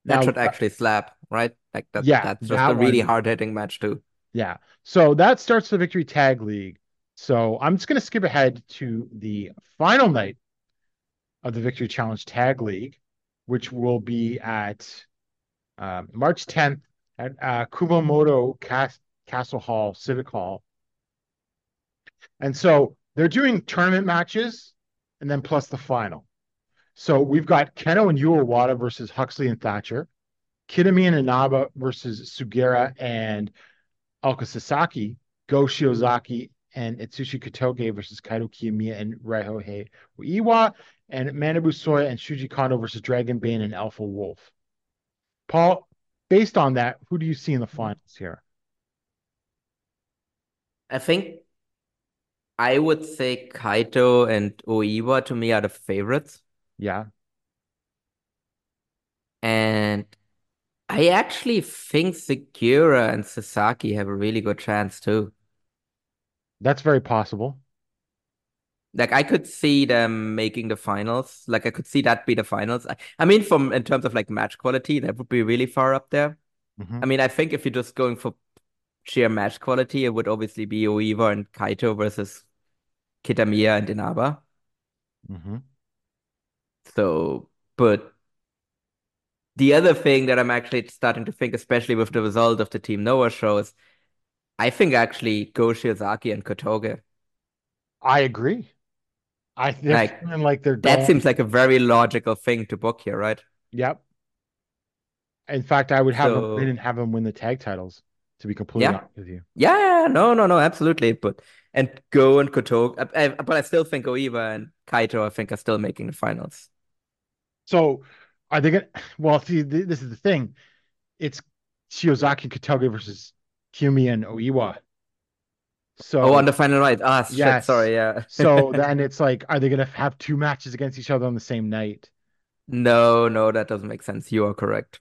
That Now- should actually slap, right? Like that, Yeah, that's just that a really hard hitting match too. Yeah. So that starts the Victory Tag League. So I'm just going to skip ahead to the final night of the Victory Challenge Tag League, which will be at um, March 10th at uh, Kumamoto Cas- Castle Hall, Civic Hall. And so they're doing tournament matches and then plus the final. So we've got Kenoh and Yu Owada versus Huxley and Thatcher, Kitami and Inaba versus Sugiura and Alka Sasaki, Go Shiozaki, and Atsushi Kotoge versus Kaito Kiyomiya and Ryohei Oiwa, and Manabu Soya and Shuji Kondo versus Dragon Bane and Alpha Wolf. Paul, based on that, who do you see in the finals here? I think I would say Kaito and Oiwa to me are the favorites. Yeah. And I actually think Sugiura and Sasaki have a really good chance too. That's very possible. Like I could see them making the finals. Like I could see that be the finals. I, I mean, from in terms of like match quality, that would be really far up there. Mhm. I mean, I think if you're just going for sheer match quality, it would obviously be Oiwa and Kaito versus Kitamiya and Inaba. Mhm. So, but the other thing that I'm actually starting to think, especially with the result of the Team Noah shows, I think actually Go Shiozaki and Kotoge. I agree. I they're Like, like they're That seems like a very logical thing to book here, right? Yep. In fact, I would have them So- win and have them win the tag titles. To be completely Yeah. honest with you. Yeah, no, no, no, absolutely. But and Go and Kotoge, I, uh, I- uh, but I still think Oiwa and Kaito, I think, are still making the finals. So are they gonna? Well, see, th- this is the thing. It's Shiozaki Kotoge versus Kiyomiya and Oiwa. So Oh, on the final night. Ah, shit, Yes. sorry, yeah. so then it's like, are they gonna have two matches against each other on the same night? No, no, that doesn't make sense. You are correct.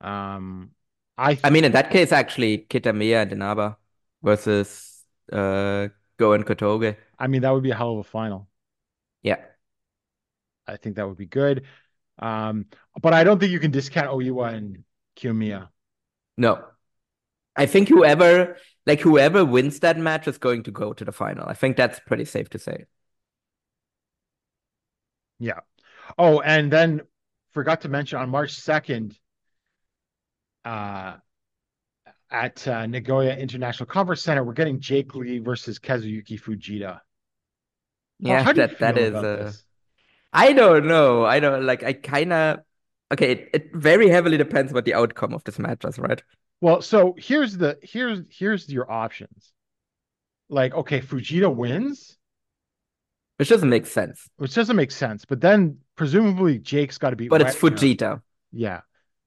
Um, I I mean, in that case, actually, Kitamiya and Inaba versus uh Go and Kotoge. I mean that would be a hell of a final. Yeah. I think that would be good. Um, but I don't think you can discount Oiwa and Kiyomiya. No. I think whoever like whoever wins that match is going to go to the final. I think that's pretty safe to say. Yeah. Oh, and then forgot to mention on March 2nd, uh, at uh, Nagoya International Conference Center, we're getting Jake Lee versus Kazuyuki Fujita. Yeah, how do you that that is uh? I don't know. I don't like I kinda okay, it, it very heavily depends what the outcome of this match is, right? Well, so here's the here's here's your options. Like, okay, Fujita wins, Which doesn't make sense. which doesn't make sense, but then presumably Jake's got to beat But it's Fujita. Yeah.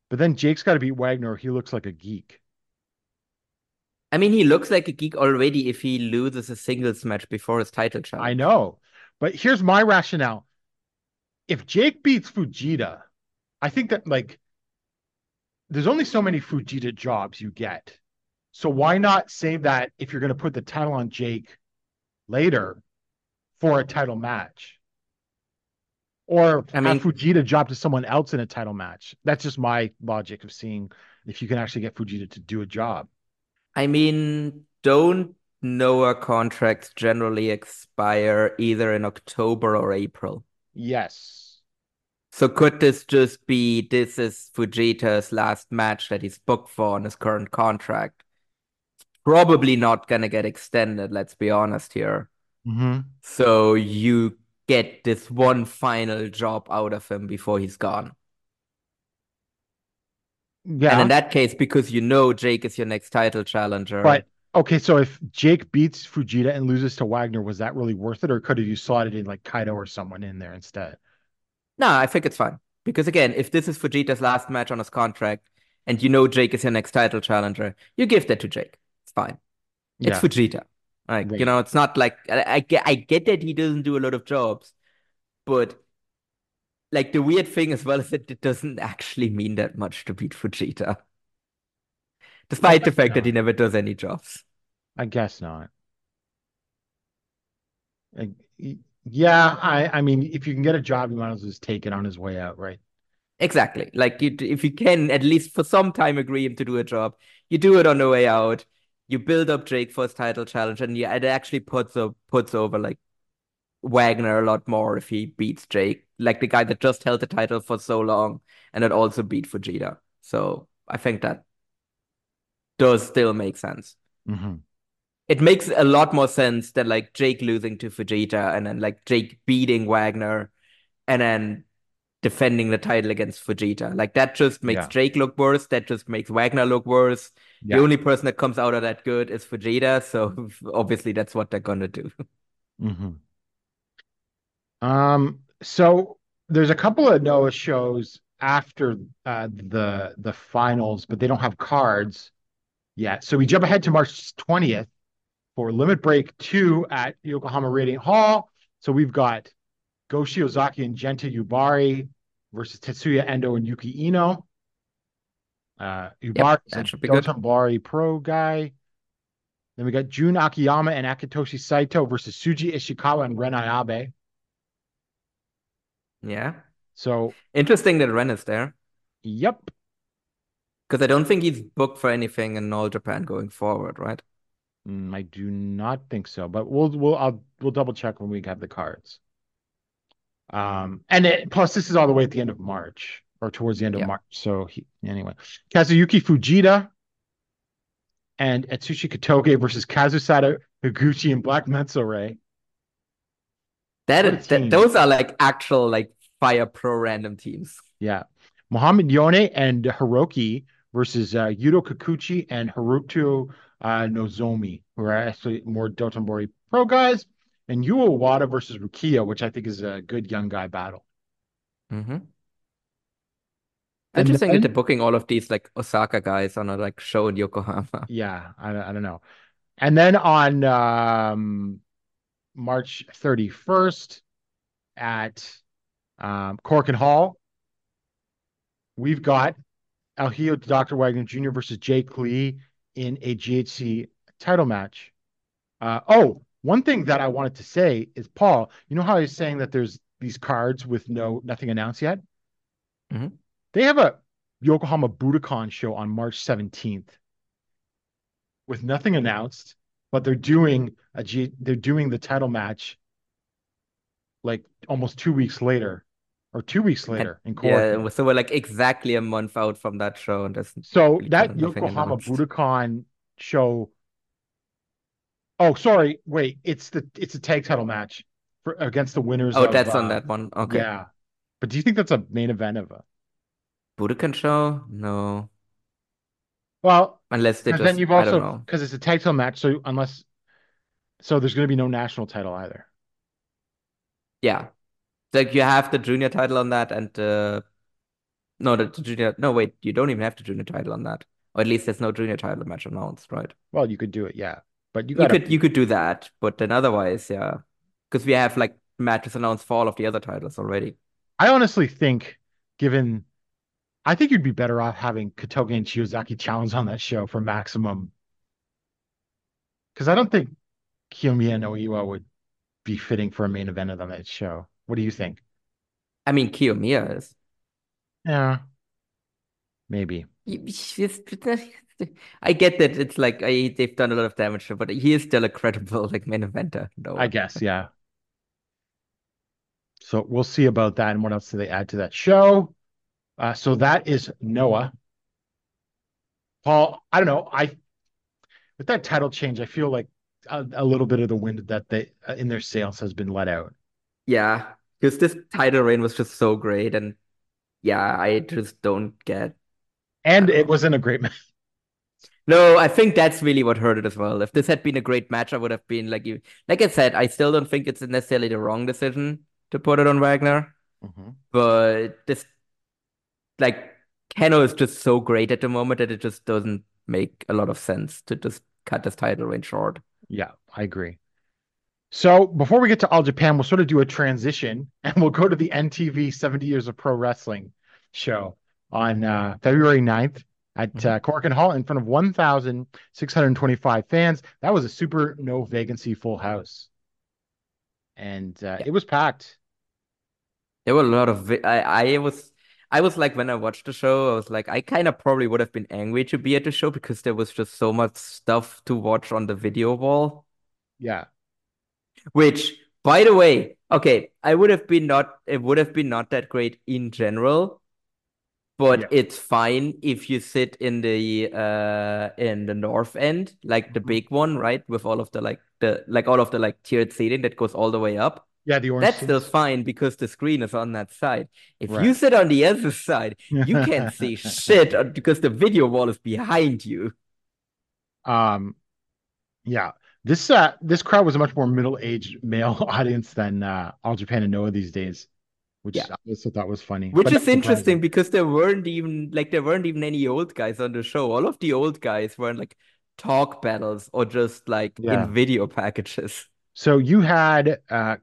But then Jake's got to beat Wagner. He looks like a geek. I mean, he looks like a geek already if he loses a singles match before his title shot. I know. But here's my rationale. If Jake beats Fujita, I think that like there's only so many Fujita jobs you get. So why not save that if you're going to put the title on Jake later for a title match. Or I mean- have Fujita drop to someone else in a title match. That's just my logic of seeing if you can actually get Fujita to do a job. I mean, don't Noah contracts generally expire either in October or April? Yes. So could this just be this is Fujita's last match that he's booked for on his current contract? Probably not gonna get extended, let's be honest here. hmm So you get this one final job out of him before he's gone. Yeah. And in that case, because you know Jake is your next title challenger, But okay, so if Jake beats Fujita and loses to Wagner, was that really worth it, or could have you slotted in like Kaido or someone in there instead? No, I think it's fine. Because again, if this is Fujita's last match on his contract and you know Jake is your next title challenger, you give that to Jake. It's fine. It's Fujita. Like, Right. you know, it's not like I, I get I get that he doesn't do a lot of jobs, but like the weird thing as well is that it doesn't actually mean that much to beat Fujita. Despite the fact that he never does any jobs. I guess not. Yeah, I I mean, if you can get a job, you might as well just take it on his way out, right? Exactly. Like you, if you can at least for some time agree him to do a job, you do it on the way out. You build up Jake for his title challenge, and yeah, it actually puts up puts over like Wagner a lot more if he beats Jake, like the guy that just held the title for so long and it also beat Fujita. So I think that does still make sense. hmm It makes a lot more sense than like Jake losing to Fujita and then like Jake beating Wagner and then defending the title against Fujita. Like that just makes Yeah. Jake look worse. That just makes Wagner look worse. Yeah. The only person that comes out of that good is Fujita. So obviously that's what they're gonna do. hmm Um, so there's a couple of Noah shows after uh, the the finals, but they don't have cards yet. So we jump ahead to March 20th for Limit Break 2 at Yokohama Radiant Hall. So we've got Go Shiozaki and Genta Yubari versus Tetsuya Endo and Yuki Ino. Uh, Yubari a that should be. Dotonbori pro guy. Then we got Jun Akiyama and Akitoshi Saito versus Shuji Ishikawa and Ren Ayabe. Yeah. So, Interesting that Ren is there. yep. Because I don't think he's booked for anything in All Japan going forward, right? Mm, I do not think so, but we'll we'll I'll we'll double check when we have the cards. Um, and it, plus this is all the way at the end of March or towards the end of Yeah. March. So he, anyway, Kazuyuki Fujita and Atsushi Kotoge versus Kazusada Higuchi and Black Menso-re. That What a is, that, those are like actual like Fire Pro random teams. Yeah. Muhammad Yone and Hiroki versus uh, Yudo Kikuchi and Haruto uh, Nozomi, who are actually more Dotonbori pro guys, and Yu Wada versus Rukia, which I think is a good young guy battle. Mm-hmm. And Interesting then- that they're booking all of these like Osaka guys on a like show in Yokohama. Yeah, I, I don't know. And then on um, March 31st at um, Korakuen Hall, we've got El Hijo Dr. Wagner Jr. versus Jake Lee in a GHC title match. Uh, oh, one thing that I wanted to say is, Paul, you know how I was saying that there's these cards with no nothing announced yet? Mhm. They have a Yokohama Budokan show on March 17th with nothing announced, but they're doing a G they're doing the title match like almost two weeks later or two weeks later in Cork. Yeah, so we're like exactly a month out from that show, and there's So that kind of nothing Yokohama. Budokan show. Oh, sorry. Wait, it's the it's a tag title match for against the winners. Oh, of, that's uh, on that one. Okay. Yeah, but do you think that's a main event of a? Budokan show? No. Well, Unless they just then you've also know. because it's a tag title match. So unless, so there's going to be no national title either. Yeah. Like you have the junior title on that and uh no the, junior no wait, you don't even have the junior title on that. Or at least there's no junior title match announced, right? Well, you could do it, yeah, but you You could you could do that, but then otherwise, yeah. Because we have like matches announced for all of the other titles already. I honestly think, given, I think you'd be better off having Kotoge and Shiozaki challenge on that show for maximum. Because I don't think Kiyomiya and Iwa would be fitting for a main event on that show. What do you think? I mean, Kiyomiya is. Yeah, maybe. I get that it's like I, they've done a lot of damage, but he is still a credible like main eventer. No, I guess, yeah. So we'll see about that and what else do they add to that show. Uh, so that is Noah. Paul, I don't know. I with that title change, I feel like a, a little bit of the wind that they uh, in their sails has been let out. yeah, because this title reign was just so great, and yeah, I just don't get. And it wasn't a great match. No, I think that's really what hurt it as well. If this had been a great match, I would have been like you. Like I said, I still don't think it's necessarily the wrong decision to put it on Wagner, mm-hmm. but this, like, Kenoh is just so great at the moment that it just doesn't make a lot of sense to just cut this title reign short. Yeah, I agree. So before we get to All Japan, we'll sort of do a transition and we'll go to the NTV 70 Years of Pro Wrestling show on uh, February 9th at uh, Korakuen Hall in front of 1,625 fans. That was a super no vacancy full house. And uh, it was packed. There were a lot of vi- I I was I was like when I watched the show, I was like I kind of probably would have been angry to be at the show because there was just so much stuff to watch on the video wall. Yeah. Which, by the way, okay, I would have been not it would have been not that great in general, but Yeah. it's fine if you sit in the uh in the north end, like the big one, right? With all of the like the like all of the like tiered seating that goes all the way up. Yeah, the orange. That's still fine because the screen is on that side. If Right. you sit on the other side, you can't see shit because the video wall is behind you. Um, yeah, this uh this crowd was a much more middle-aged male audience than uh All Japan and Noah these days, which Yeah. I also thought was funny. Which but is interesting because there weren't even like there weren't even any old guys on the show. All of the old guys were in like talk battles or just like Yeah. in video packages. So you had uh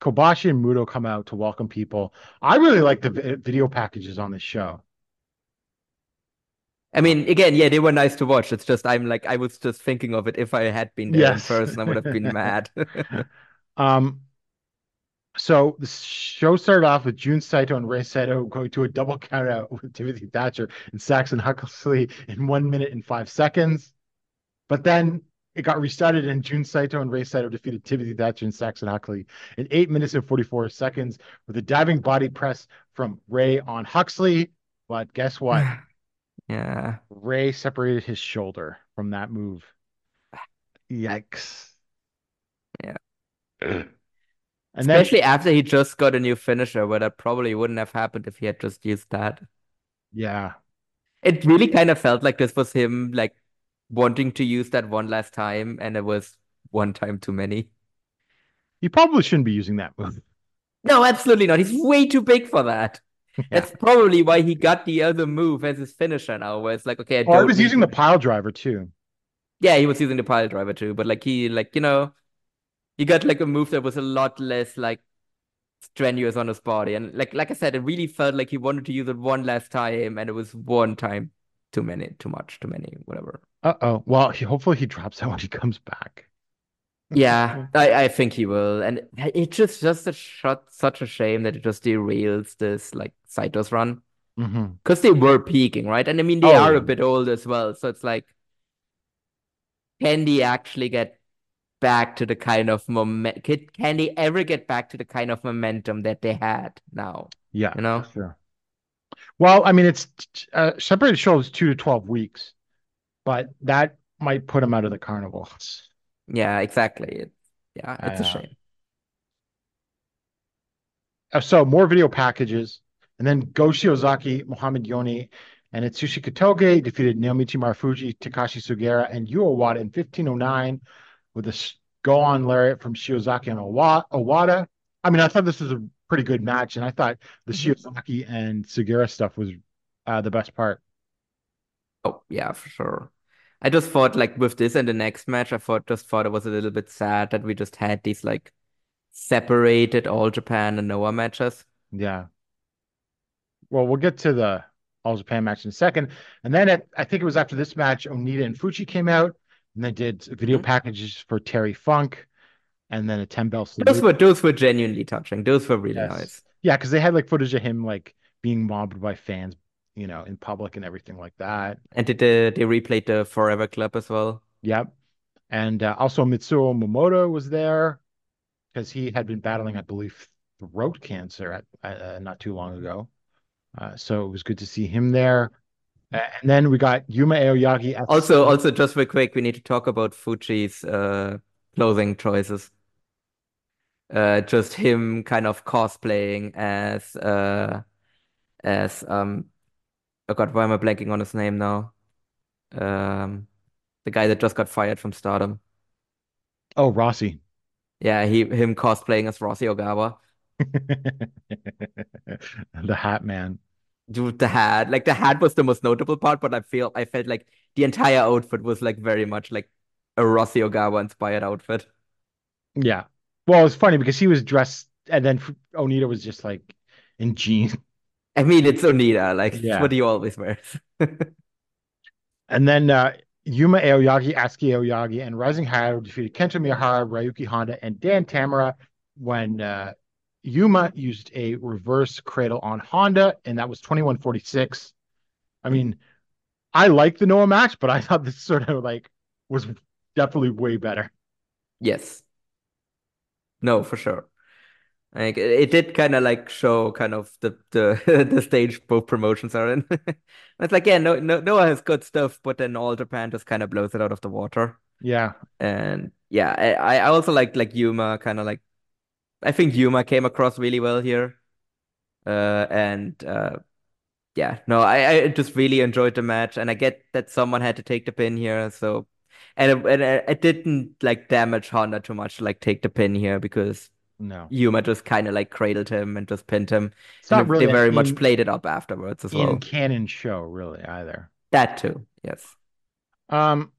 Kobashi and Muto come out to welcome people. I really like the video packages on this show. I mean, again, yeah, they were nice to watch. It's just I'm like I was just thinking of it. If I had been there in person, I would have been mad. Um, so the show started off with Jun Saito and Rei Saito going to a double count out with Timothy Thatcher and Saxon Huxley in one minute and five seconds. But then it got restarted and Jun Saito and Rei Saito defeated Timothy Thatcher and Saxon Huxley in eight minutes and 44 seconds with a diving body press from Rei on Huxley. But guess what? Yeah. Rei separated his shoulder from that move. Yikes. Yeah. And then Especially after he just got a new finisher, where that probably wouldn't have happened if he had just used that. yeah. It really kind of felt like this was him like wanting to use that one last time, and it was one time too many. He probably shouldn't be using that move. No, absolutely not. He's way too big for that. That's probably why he got the other move as his finisher now, where it's like, okay, I Oh, I was using the pile driver too. Yeah, he was using the pile driver too, but like he like, you know, he got like a move that was a lot less like strenuous on his body. And like like I said, it really felt like he wanted to use it one last time and it was one time too many, too much, too many, whatever. Uh oh. Well, he, hopefully he drops out when he comes back. Yeah, I, I think he will. And it's just just a shot such a shame that it just derails this like Saito's run. Because they were peaking, right? And I mean they Oh, are yeah. a bit old as well. So it's like can they actually get back to the kind of moment can, can they ever get back to the kind of momentum that they had now? Yeah. You know? Sure. Well, I mean, it's uh, separated shows two to twelve weeks, but that might put them out of the carnival. Yeah, exactly. It, yeah, it's a I, uh, shame. Uh, So more video packages, and then Go Shiozaki, Mohamed Yone, and Atsushi Kotoge defeated Naomichi Marufuji, Takashi Sugiura, and Yu Owada in 1509 with a go on lariat from Shiozaki and Owa- Owada. I mean, I thought this was a pretty good match, and I thought the Shiozaki and Sugiura stuff was uh, the best part. Oh, yeah, for sure. I just thought like with this and the next match, I thought just thought it was a little bit sad that we just had these like separated All Japan and Noah matches. Yeah. Well, we'll get to the All Japan match in a second. And then at, I think it was after this match, Onita and Fuchi came out and they did video Mhm. packages for Terry Funk. and then a 10 bell salute. Those were those were genuinely touching. Those were really Yes. nice. Yeah, because they had like footage of him like being mobbed by fans, you know, in public and everything like that. And did they they replayed the Forever Club as well? Yep. And uh, also Mitsuo Momota was there because he had been battling, I believe, throat cancer at uh, not too long ago. Uh, so it was good to see him there. Uh, and then we got Yuma Aoyagi. Also, also just real quick, we need to talk about Fuji's uh clothing choices. Uh, just him kind of cosplaying as uh as um oh God, why am I blanking on his name now? Um, the guy that just got fired from Stardom. oh Rossi. Yeah, he him cosplaying as Rossi Ogawa. the Hat Man. Dude, the hat, like the hat was the most notable part, but I feel I felt like the entire outfit was like very much like a Rossi Ogawa inspired outfit. Yeah. Well, it's funny because he was dressed, and then Onita was just like in jeans. I mean, it's Onita, like Yeah. what he always wears. And then uh, Yuma Aoyagi, Atsuki Aoyagi, and Rising Hayato defeated Kento Miyahara, Ryuki Honda, and Dan Tamura when uh, Yuma used a reverse cradle on Honda, and that was 21-46. I mean, I like the Noah match, but I thought this sort of like was definitely way better. Yes. No, for sure. Like it, it did kind of like show kind of the the the stage both promotions are in. It's like yeah, no, no, Noah has good stuff, but then All Japan just kind of blows it out of the water. Yeah. And yeah, I I also like like Yuma kind of like I think Yuma came across really well here. Uh and uh yeah, no, I I just really enjoyed the match and I get that someone had to take the pin here, so and it, and it didn't like damage Honda too much to like take the pin here because No. Yuma just kind of like cradled him and just pinned him. It's not they really very an much played it up afterwards as in well. canon show, really, either. That too, yes. Um,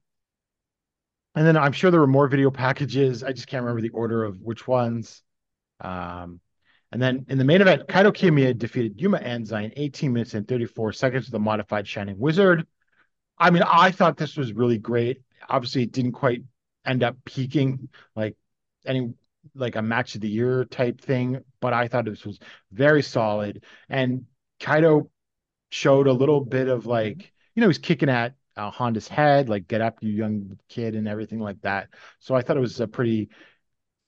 and then I'm sure there were more video packages. I just can't remember the order of which ones. Um, and then in the main event, Kaito Kiyomiya defeated Yuma Anzai in 18 minutes and 34 seconds with the modified Shining Wizard. I mean, I thought this was really great. Obviously, it didn't quite end up peaking like any like a match of the year type thing, but I thought this was very solid. And Kaito showed a little bit of like, you know, he's kicking at uh, Honda's head, like get up, you young kid, and everything like that. So I thought it was a pretty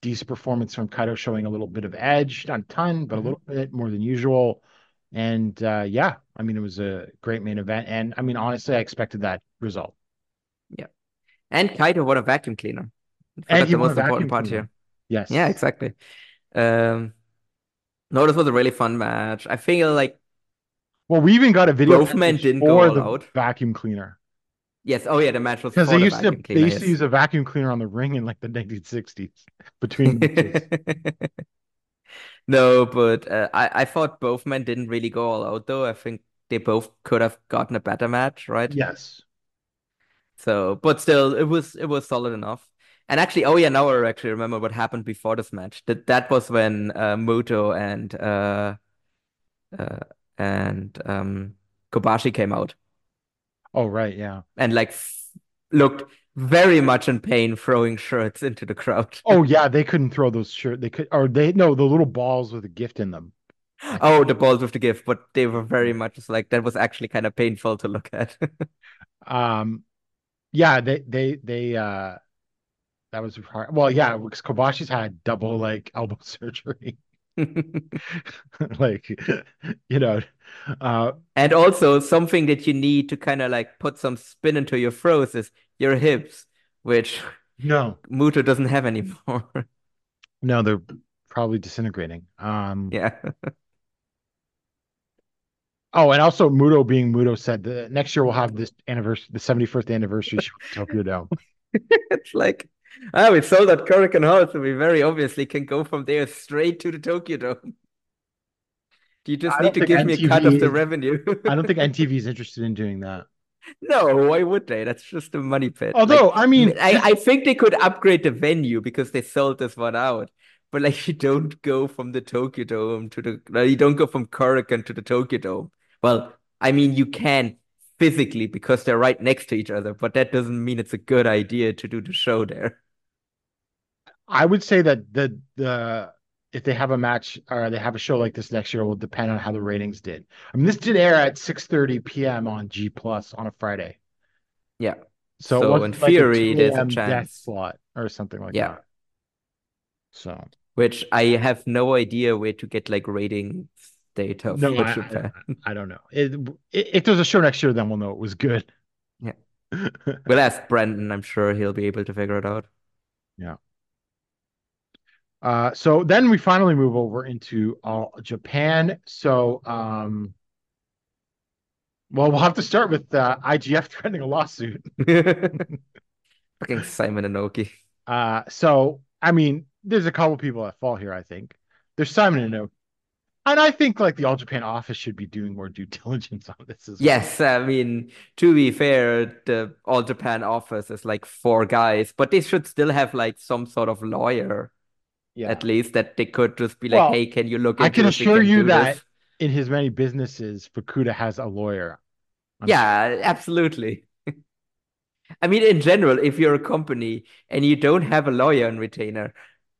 decent performance from Kaito, showing a little bit of edge, not a ton, but a little bit more than usual. And uh, yeah, I mean, it was a great main event. And I mean, honestly, I expected that result. Yeah. And Kaito what a vacuum cleaner. I And forgot he the most important part cleaner. here. Yes. Yeah, exactly. Um, no, this was a really fun match. I feel like Well, we even got a video Both men didn't go all the out. vacuum cleaner yes, oh yeah, the match was because they used to vacuum they cleaner, used to use a vacuum cleaner on the ring in like the 1960s between. No, but uh, I I thought both men didn't really go all out though. I think they both could have gotten a better match, right? Yes. So, but still, it was it was solid enough. And actually, oh yeah, now I actually remember what happened before this match. That that was when uh, Muto and uh, uh, and um, Kobashi came out Oh, right. Yeah. and like f looked very much in pain, throwing shirts into the crowd. Oh, yeah. They couldn't throw those shirt. They could, or they, no, the little balls with a gift in them. Oh, the balls with the gift, but they were very much like that was actually kind of painful to look at. Um, yeah. They, they, they, uh, that was hard. Well, yeah, because Kobashi's had double like elbow surgery. like, you know, uh, And also something that you need to kind of like put some spin into your throws is your hips, which no, Muto doesn't have anymore. no, they're probably disintegrating. Um, Yeah. Oh, and also Muto being Muto said the next year we'll have this anniversary, the 71st anniversary show at Tokyo Dome. It's like, oh, we sold that Korakuen Hall, so we very obviously can go from there straight to the Tokyo Dome. Do You just I need to give me a cut of the revenue. I don't think NTV is interested in doing that. No, why would they? That's just a money pit. Although, Like, I mean, I, I think they could upgrade the venue because they sold this one out. But like you don't go from the Tokyo Dome to the you don't go from Korakuen to the Tokyo Dome. Well, I mean you can physically because they're right next to each other, but that doesn't mean it's a good idea to do the show there. I would say that the the if they have a match or they have a show like this next year will depend on how the ratings did. I mean, this did air at 6:30 p.m. on G Plus on a Friday. Yeah. So, So in like a theory, 2 there's a chance. slot or something like Yeah. that. So Which I have no idea where to get like ratings data no, I, Japan. I, I don't know. It, i if there's a show next year, then we'll know it was good. Yeah. We'll ask Brendan. I'm sure he'll be able to figure it out. Yeah. Uh, so then we finally move over into all Japan. So, um, well, we'll have to start with uh, IGF threatening a lawsuit. Fucking Simon Inoki. Uh, so I mean, there's a couple people at fault here. I think there's Simon and Oak, and I think like the All Japan office should be doing more due diligence on this as well. Yes, I mean, to be fair, the All Japan office is like four guys, but they should still have like some sort of lawyer, yeah. at least that they could just be like, Well, hey, can you look I can assure can you that this." in his many businesses, Fukuda has a lawyer. I'm Yeah, absolutely. I mean, in general, if you're a company and you don't have a lawyer on retainer,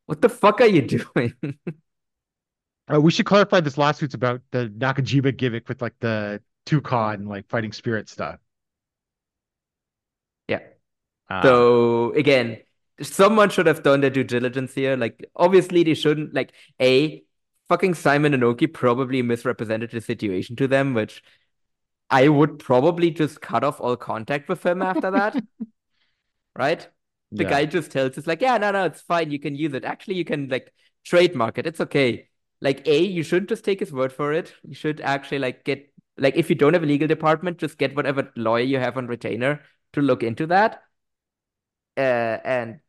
what the fuck are you doing? Uh, we should clarify this lawsuit's about the Nakajima gimmick with like the Toukon and like fighting spirit stuff. Yeah. Uh, So again, someone should have done their due diligence here. Like, obviously, they shouldn't. Like, a fucking Simon Inoki probably misrepresented the situation to them, which I would probably just cut off all contact with him after that. Right? The yeah. guy just tells us like, yeah, no, no, it's fine. You can use it. Actually, you can like trademark it. It's okay. Like, a, you shouldn't just take his word for it. You should actually like get like if you don't have a legal department, just get whatever lawyer you have on retainer to look into that. Uh, and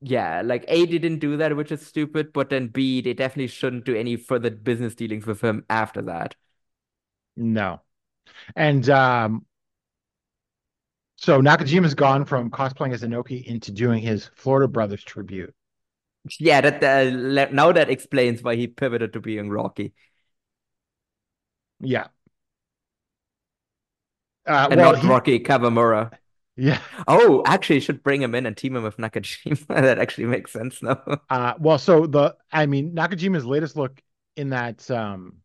yeah, like A didn't do that, which is stupid, but then B, they definitely shouldn't do any further business dealings with him after that. No. And um so Nakajima's gone from cosplaying as Inoki into doing his Florida Brothers tribute. Yeah, that uh, now that explains why he pivoted to being Rocky Yeah. Uh and well, not he- Rocky Kawamura. yeah. Oh, actually, you should bring him in and team him with Nakajima. That actually makes sense now. Uh well so the I mean Nakajima's latest look in that um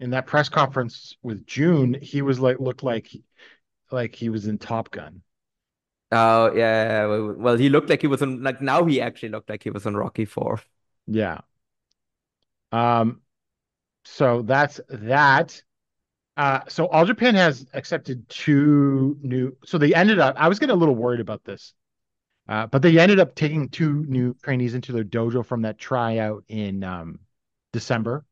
in that press conference with Jun, he was like looked like like he was in Top Gun. Oh yeah, well, he looked like he was on like now he actually looked like he was on Rocky Four. Yeah. Um, so that's that. Uh, so All Japan has accepted two new. So they ended up. I was getting a little worried about this, uh, but they ended up taking two new trainees into their dojo from that tryout in um, December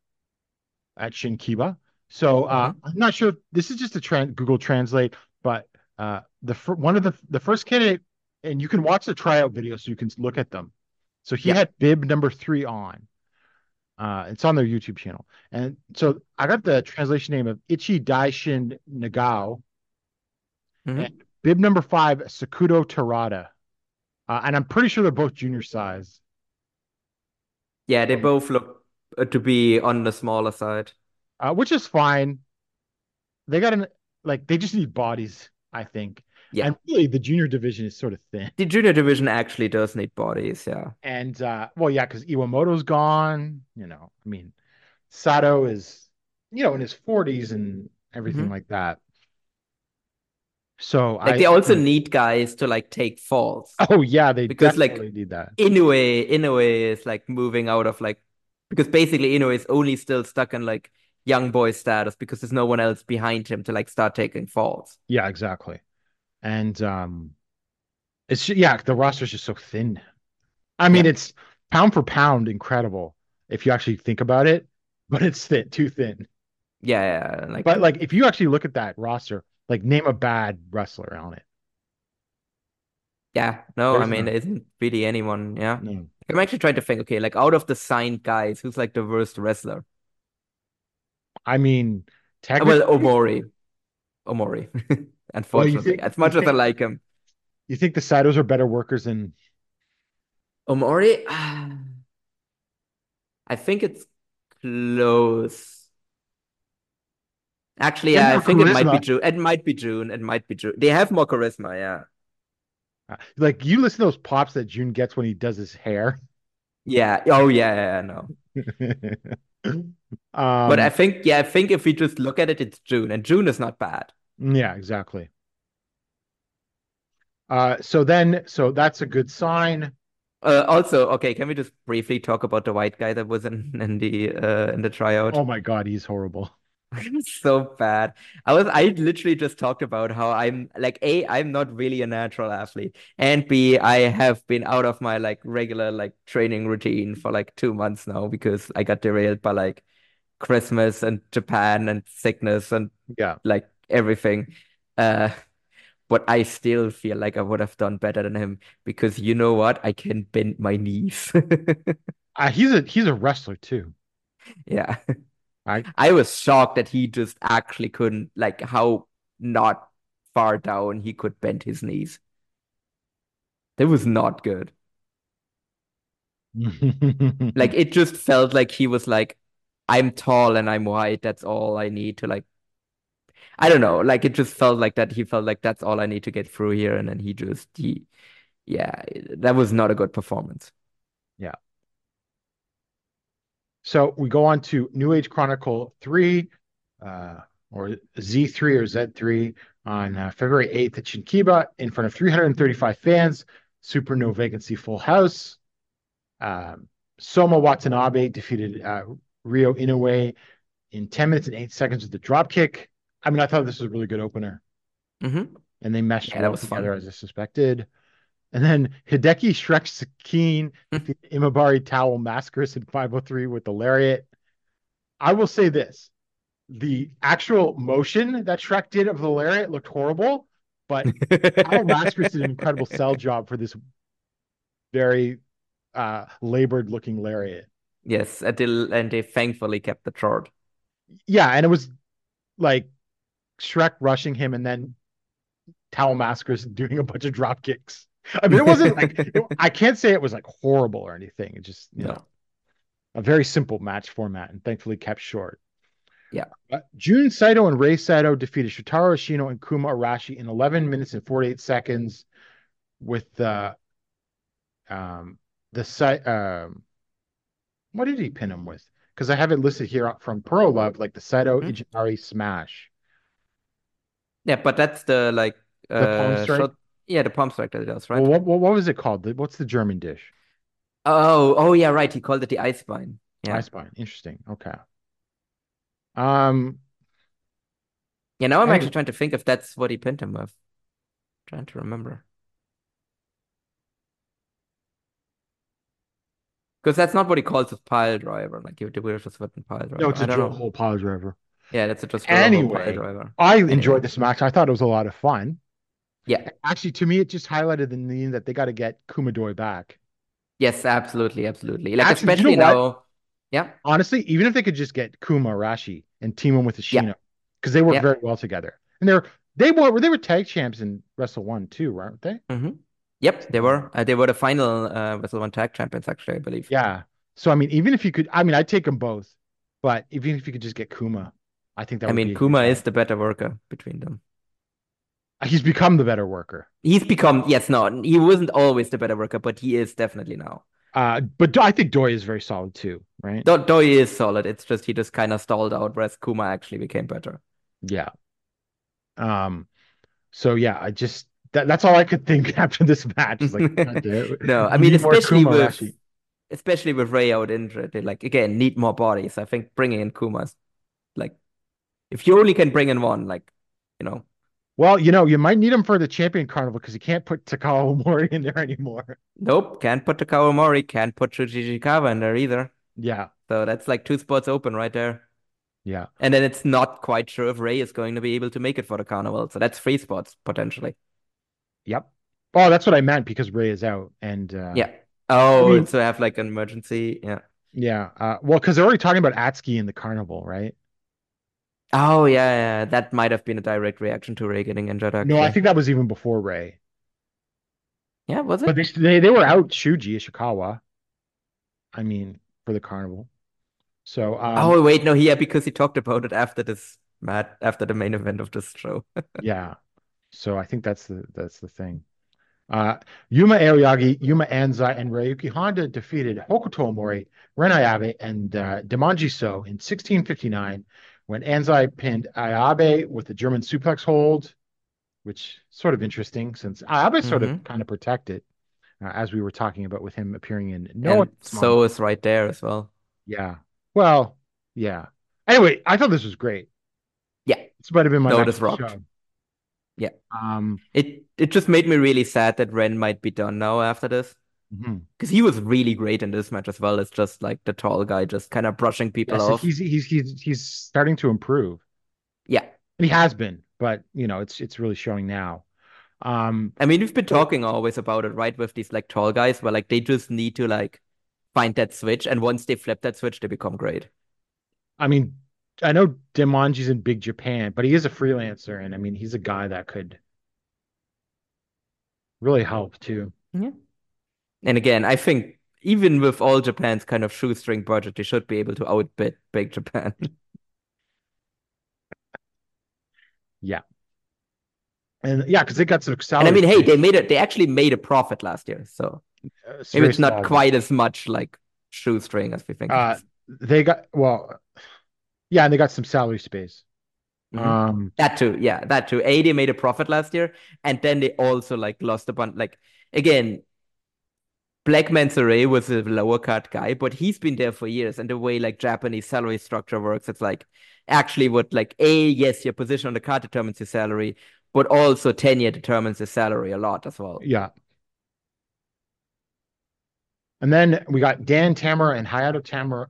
at Shinkiba. So uh, I'm not sure. This is just a tran Google Translate, but uh, the fir- one of the the first candidate, and you can watch the tryout video so you can look at them. So he Yeah. had bib number three on. Uh, it's on their YouTube channel. And so I got the translation name of Ichi Daishin Nagao Mhm. and bib number five, Sakudo Terada. Uh, and I'm pretty sure they're both junior size. Yeah, they both look uh, to be on the smaller side. uh, which is fine. They got an like they just need bodies, I think. Yeah. And really the junior division is sort of thin. The junior division actually does need bodies, yeah. And uh well, yeah, because Iwamoto's gone, you know. I mean, Sato is, you know, in his 40s and everything Mhm. like that. So Like I they also need guys to like take falls. Oh yeah, they Because, like, definitely need that. Inoue, Inoue is like moving out of like because basically Inoue is only still stuck in like young boy status because there's no one else behind him to like start taking falls. Yeah, exactly. And um it's yeah, the roster's just so thin. I mean, Yeah. it's pound for pound incredible if you actually think about it, but it's thin, too thin. Yeah, yeah, like But like if you actually look at that roster, like name a bad wrestler on it. yeah, no, I mean isn't really anyone, yeah. No. I'm actually trying to think, okay, like out of the signed guys, who's like the worst wrestler? I mean, technically, Well, Omori. Omori. Unfortunately, think- as much as I like him. you think the Satos are better workers than Omori, I think it's close. Actually, yeah, I think it might be charisma. Jun. It might be Jun. It might be Jun. They have more charisma, yeah. Uh, like you listen to those pops that Jun gets when he does his hair. Yeah. Oh yeah, yeah, no. um, But I think, yeah, I think if we just look at it, it's Jun, and Jun is not bad. yeah, exactly. Uh, so then, so that's a good sign. Uh, also, okay, can we just briefly talk about the white guy that was in in the uh in the tryout? Oh my God, he's horrible. So bad. I was I literally just talked about how I'm like A, I'm not really a natural athlete, and B, I have been out of my like regular like training routine for like two months now because I got derailed by like Christmas and Japan and sickness and Yeah. like everything. Uh, but I still feel like I would have done better than him because you know what? I can bend my knees. Uh, he's a he's a wrestler too. Yeah. I I was shocked that he just actually couldn't, like, how not far down he could bend his knees. That was not good. Like, it just felt like he was like, I'm tall and I'm white. That's all I need to, like, I don't know. Like, it just felt like that. He felt like that's all I need to get through here. And then he just, he, yeah, that was not a good performance. Yeah. So we go on to New Age Chronicle 3, uh, or Z3 or Z3 on uh, February 8th at Shinkiba in front of 335 fans. Super no vacancy full house. Um, Soma Watanabe defeated uh, Ryo Inoue in 10 minutes and 8 seconds with the drop kick. I mean, I thought this was a really good opener, hmm and they meshed Yeah, well was fun. together as I suspected. And then Hideki Shrek Sekine Hmm. defeated Imabari Towel Mascaris in 503 with the lariat. I will say this the actual motion that Shrek did of the lariat looked horrible, but Al Mascaris did an incredible sell job for this very uh, labored looking lariat. Yes, and they, and they thankfully kept the short. Yeah, and it was like Shrek rushing him and then Towel Maskers doing a bunch of drop kicks. I mean, it wasn't like it- I can't say it was like horrible or anything. It just you No. know a very simple match format and thankfully kept short. Yeah. Uh, Jun Saito and Rei Saito defeated Shotaro Ashino and Kuma Arashi in 11 minutes and 48 seconds with uh, um the site um what did he pin him with? Because I have it listed here from Pro Love, like the Saito Hmm. Ijinari smash. Yeah, but that's the like palm uh strike? Yeah, the palm strike that it does, right? Well, what, what what was it called? What's the German dish? Oh, oh yeah, right. He called it the ice spine. Yeah. I spine. Interesting. Okay. Um, Yeah, now I'm actually trying to think if that's what he pinned him with. Trying to remember. Because that's not what he calls his pile driver. Like you we're just with pile driver. no, it's a drill hole pile driver. Yeah, that's a just a normal pile Anyway, driver. I Anyway. enjoyed this match. I thought it was a lot of fun. Yeah. Actually, to me, it just highlighted the need that they got to get Kumadoi back. Yes, absolutely, absolutely. Like Actually, you especially know what? now. Yeah. Honestly, even if they could just get Kuma Arashi and team him with Yeah. Ashino, because they work Yeah. very well together, and they're they were they were tag champs in Wrestle One too, weren't they? hmm Yep, they were. Uh, they were the final uh, Wrestle One Tag Champions, actually, I believe. Yeah. So I mean, even if you could, I mean, I'd take them both, but even if you could just get Kuma, I think that I mean, Kuma is the better worker between them. He's become the better worker. He's become, yes, no, he wasn't always the better worker, but he is definitely now. Uh, but I think Doi is very solid too, right? Do Doi is solid. It's just he just kind of stalled out, whereas Kuma actually became better. Yeah. Um. So yeah, I just that, that's all I could think after this match. Like, God damn it. No, I mean, especially Kuma with especially with Rei out injured, they like again need more bodies. I think bringing in Kuma's like if you only can bring in one, like you know, Well, you know, you might need him for the champion carnival because you can't put Takao Omori in there anymore. nope, can't put Takao Omori, can't put Shuji Ishikawa in there either. Yeah, So that's like two spots open right there. yeah. And then it's not quite sure if Rei is going to be able to make it for the carnival. So that's three spots potentially. Yep. Oh, that's what I meant because Rei is out, and uh, Yeah. Oh, I mean- so have like an emergency. Yeah. yeah. Uh, well, because they're already talking about Atsuki in the carnival, right? Oh yeah, yeah. That might have been a direct reaction to Rei getting injured, No, I think that was even before Rei. Yeah, was But it? they they, they were out Shuji Ishikawa. I mean, for the carnival. So um, Oh wait, no, yeah, because he talked about it after this mat after the main event of this show. yeah. So I think that's the that's the thing. Uh, Yuma Aoyagi, Yuma Anzai, and Ryuki Honda defeated Hokuto Omori, Ren Ayabe, and uh, Demonji So in 1659 when Anzai pinned Ayabe with the German suplex hold, which sort of interesting since Ayabe sort of kind of protected, uh, as we were talking about with him appearing in no so is right there as well. yeah. Well, yeah. Anyway, I thought this was great. Yeah. This might have been my No, match this of the rocked. show. Yeah. Um. It it just made me really sad that Ren might be done now after this. Because he was really great in this match as well. It's just like the tall guy just kind of brushing people Yeah, so off. he's he's he's he's starting to improve. Yeah. And he has been, but you know, it's it's really showing now. Um. I mean, we've been talking always about it, right? With these like tall guys, where like they just need to like find that switch, and once they flip that switch, they become great. I mean, I know Demonji's in Big Japan, but he is a freelancer, and I mean, he's a guy that could really help too. Yeah. And again, I think even with all Japan's kind of shoestring budget, they should be able to outbid Big Japan. Yeah. And yeah, because they got some And. I mean, hey, they made it. They actually made a profit last year, so Uh, maybe it's not quite as much like shoestring as we think. Uh, they got well, yeah, and they got some salary space. Mhm. Um, That too, yeah, that too. A, they made a profit last year, and then they also like lost a bunch. Like again, Black Menso-re was a lower card guy, but he's been there for years. And the way like Japanese salary structure works, it's like actually what like A, yes, your position on the card determines your salary, but also tenure determines your salary a lot as well. yeah. And then we got Dan Tamura and Hayato Tamura,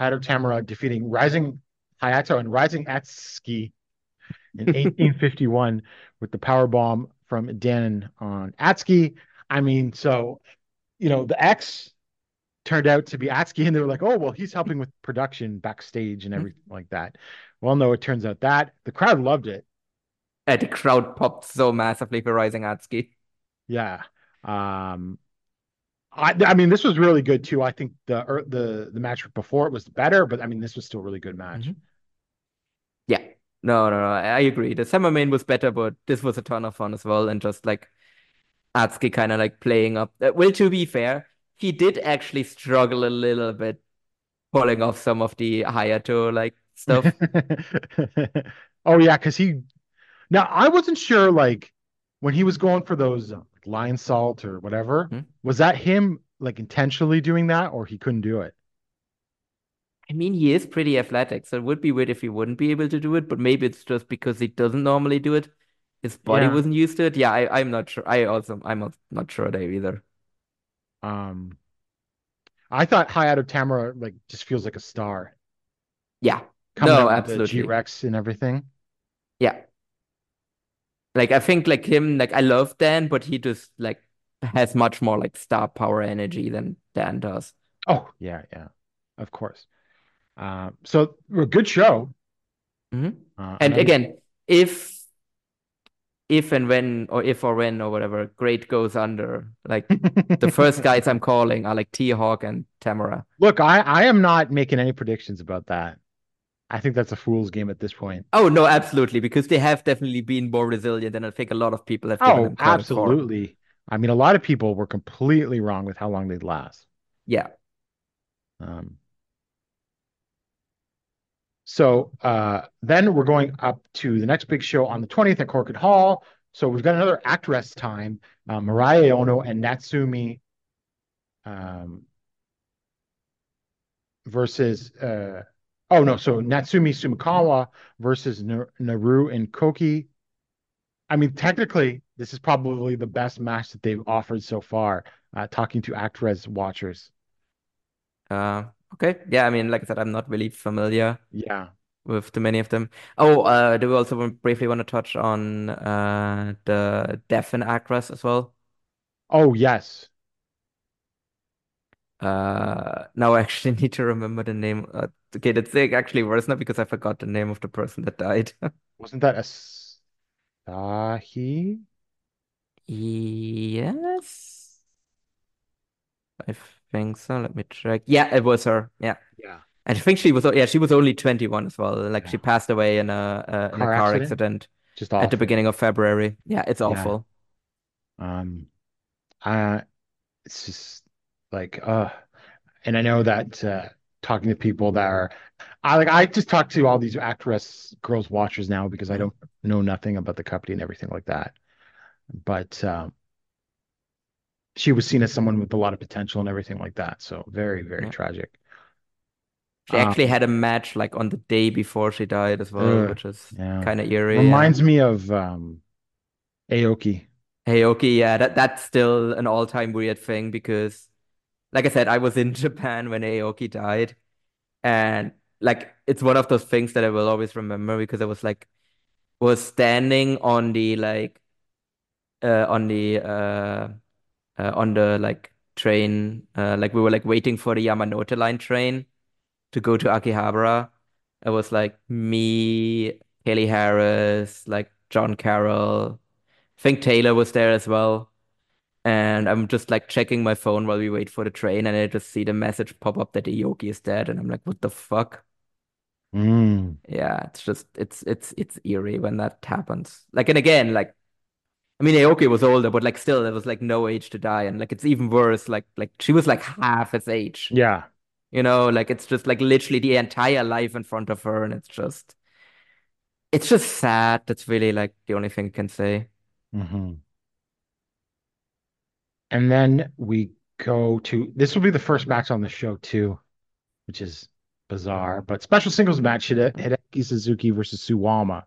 Hayato Tamura defeating Rising Hayato and Rising Atsuki in 1851 with the power bomb from Dan on Atsuki. I mean, so you know, the X turned out to be Atsuki, and they were like, "Oh, well, he's helping with production backstage and everything like that." Well, no, it turns out that the crowd loved it. And the crowd popped so massively for Rising Atsuki. Yeah. Um, I I mean, this was really good too. I think the er, the the match before it was better, but I mean, this was still a really good match. Mhm. Yeah. No, no, no. I agree. The summer main was better, but this was a ton of fun as well. And just like Atsuki kind of like playing up. Uh, well, to be fair, he did actually struggle a little bit pulling off some of the Hayato like stuff. oh yeah, because he now I wasn't sure like when he was going for those like lionsault or whatever, Mhm. was that him like intentionally doing that or he couldn't do it? I mean, he is pretty athletic, so it would be weird if he wouldn't be able to do it, but maybe it's just because he doesn't normally do it. His body Yeah. wasn't used to it. Yeah, I, I'm not sure. I also, I'm not- sure there either. Um, I thought Hayato Tamura like just feels like a star Yeah. coming No, absolutely. G-Rex and everything. Yeah. Like I think like him, like I love Dan, but he just like has much more like star power energy than Dan does. Oh yeah, yeah, of course. Uh, so we're a good show. Mhm. Uh, And again, if if and when or if or when or whatever, Great goes under, like the first guys I'm calling are like T-Hawk and Tamura. Look, I I am not making any predictions about that. I think that's a fool's game at this point. Oh no, absolutely, because they have definitely been more resilient than I think a lot of people have given Oh, them credit for. absolutely. I mean, a lot of people were completely wrong with how long they'd last. Yeah. Um, so uh, then we're going up to the next big show on the 20th at Korakuen Hall. So we've got another act rest time. Uh, Mariah Ono and Natsumi um, versus uh, oh no, so Natsumi Sumikawa versus Naru and Koki. I mean, technically, this is probably the best match that they've offered so far. Uh, talking to Actwres watchers, Uh, okay. Yeah, I mean, like I said, I'm not really familiar yeah. with too many of them. Oh, uh, do we also briefly want to touch on uh the Def and Actwres as well? Oh yes. Uh, now I actually need to remember the name. Uh, okay, that's actually worse now because I forgot the name of the person that died. Wasn't that Asahi? Yes, I think so. Let me check. Yeah, it was her. Yeah. Yeah. And I think she was, yeah, she was only 21 as well. Like she passed away in a, uh, in a Car car accident? accident Just at the beginning of February. Yeah, it's Yeah. awful. Um, uh, it's just like uh, and I know that uh, talking to people that are, I like I just talk to all these Actwres girls watchers now because I don't know nothing about the company and everything like that. But um, she was seen as someone with a lot of potential and everything like that. So very, very Yeah. tragic. She Um, actually had a match like on the day before she died as well, Ugh, which is yeah. kind of eerie. Reminds me of um, Aoki. Okay, yeah, that that's still an all-time weird thing because, like I said, I was in Japan when Aoki died, and like it's one of those things that I will always remember because I was like was standing on the like uh on the uh, uh on the like train uh like we were like waiting for the Yamanote line train to go to Akihabara. It was like me, Haley Harris, like John Carroll. I think Taylor was there as well. And I'm just like checking my phone while we wait for the train, and I just see the message pop up that Aoki is dead, and I'm like, what the fuck? Mm, Yeah, it's just it's it's it's eerie when that happens. Like, and again, like I mean, Aoki was older, but like still, there was like no age to die, and like it's even worse. Like like she was like half his age. yeah. You know, like it's just like literally the entire life in front of her, and it's just it's just sad. That's really like the only thing I can say. hmm And then we go to this will be the first match on the show too, which is bizarre, but special singles match Hide- Hideki Suzuki versus Suwama.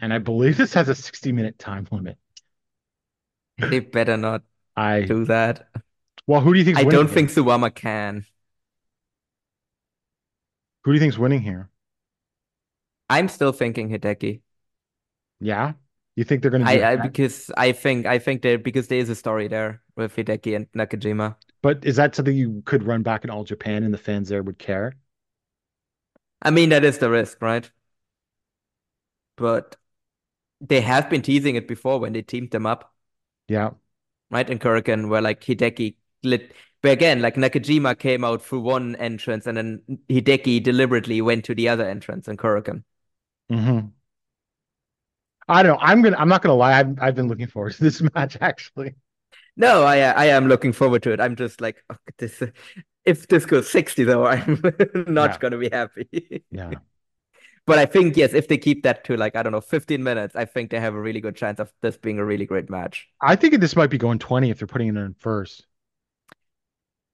And I believe this has a 60 minute time limit. They better not I do that. well, who do you think? I winning don't here? think Suwama can. Who do you think's winning here? I'm still thinking Hideki. Yeah, you think they're going to I, I because I think I think there because there is a story there with Hideki and Nakajima. But is that something you could run back in all Japan and the fans there would care? I mean, that is the risk, right? But they have been teasing it before when they teamed them up, Yeah. right? In Korakuen, where like Hideki lit, but again, like Nakajima came out through one entrance and then Hideki deliberately went to the other entrance in Korakuen. hmm I don't know. I'm gonna. I'm not gonna lie. I've I've been looking forward to this match actually. No, I I am looking forward to it. I'm just like, oh, this, if this goes 60 though, I'm not Yeah. gonna be happy. Yeah. But I think yes, if they keep that to like I don't know 15 minutes, I think they have a really good chance of this being a really great match. I think this might be going 20 if they're putting it in first.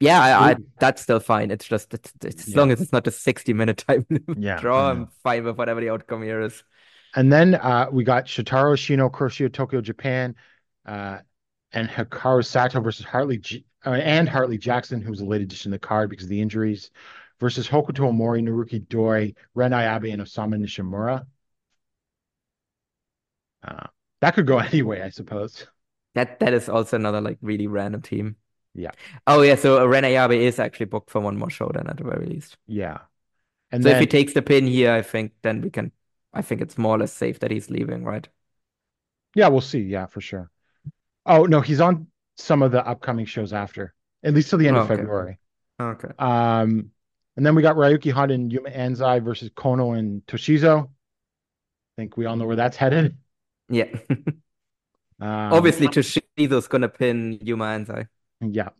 Yeah, I, I that's still fine. It's just it's, it's as Yeah. long as it's not a 60 minute time Yeah, draw, I'm fine with whatever the outcome here is. And then uh, we got Shotaro Ashino, Kuroshio, Tokyo, Japan, uh, and Hikaru Sato versus Hartley J- uh, and Hartley Jackson, who was a late addition to the card because of the injuries, versus Hokuto Omori, Naruki Doi, Ren Ayabe, and Osamu Nishimura. Uh, that could go anyway, I suppose. That that is also another like really random team. Yeah. Oh yeah, so Ren Ayabe is actually booked for one more show then at the very least. Yeah. And So if he takes the pin here, I think then we can. I think it's more or less safe that he's leaving, right? yeah, we'll see. Yeah, for sure. Oh, no, he's on some of the upcoming shows after, at least till the end of Okay. February. Okay. Um, and then we got Ryuki Honda and Yuma Anzai versus Kono and Toshizo. I think we all know where that's headed. Yeah. Um, Obviously, Toshizo's gonna pin Yuma Anzai. yeah.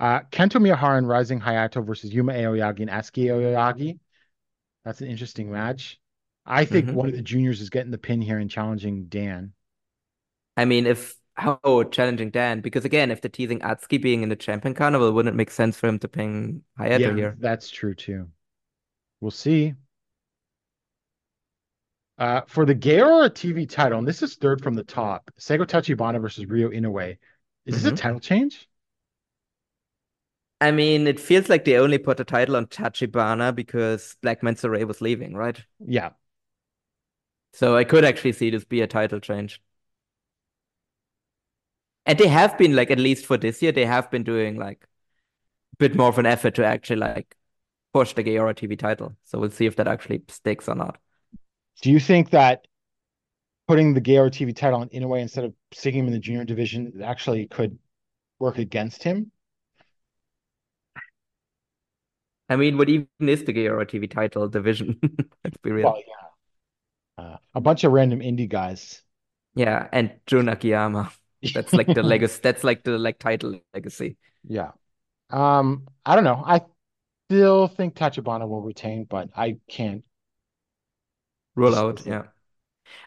Uh, Kento Miyahara and Rising Hayato versus Yuma Aoyagi and Atsuki Aoyagi. That's an interesting match. I think Mhm. one of the juniors is getting the pin here and challenging Dan. I mean, if how challenging Dan, because again, if they're teasing Atsuki being in the Champion Carnival, wouldn't it make sense for him to pin Hayato yeah, here? that's true too. We'll see. Uh, for the Gaora TV title, and this is third from the top, Seigo Tachibana versus Ryo Inoue. Is this a Mhm. title change? I mean, it feels like they only put the title on Tachibana because Black Menso-re was leaving, right? Yeah. So I could actually see this be a title change. And they have been like, at least for this year, they have been doing like a bit more of an effort to actually like push the Gaora TV title. So we'll see if that actually sticks or not. Do you think that putting the Gaora TV title on way instead of sticking him in the junior division actually could work against him? I mean, what even is the Gaora TV title division? Let's be real. Well, yeah. Uh, a bunch of random indie guys. Yeah, and Jun Akiyama. That's like the legacy. That's like the like title legacy. Yeah. Um, I don't know. I still think Tachibana will retain, but I can't. Just- out, yeah.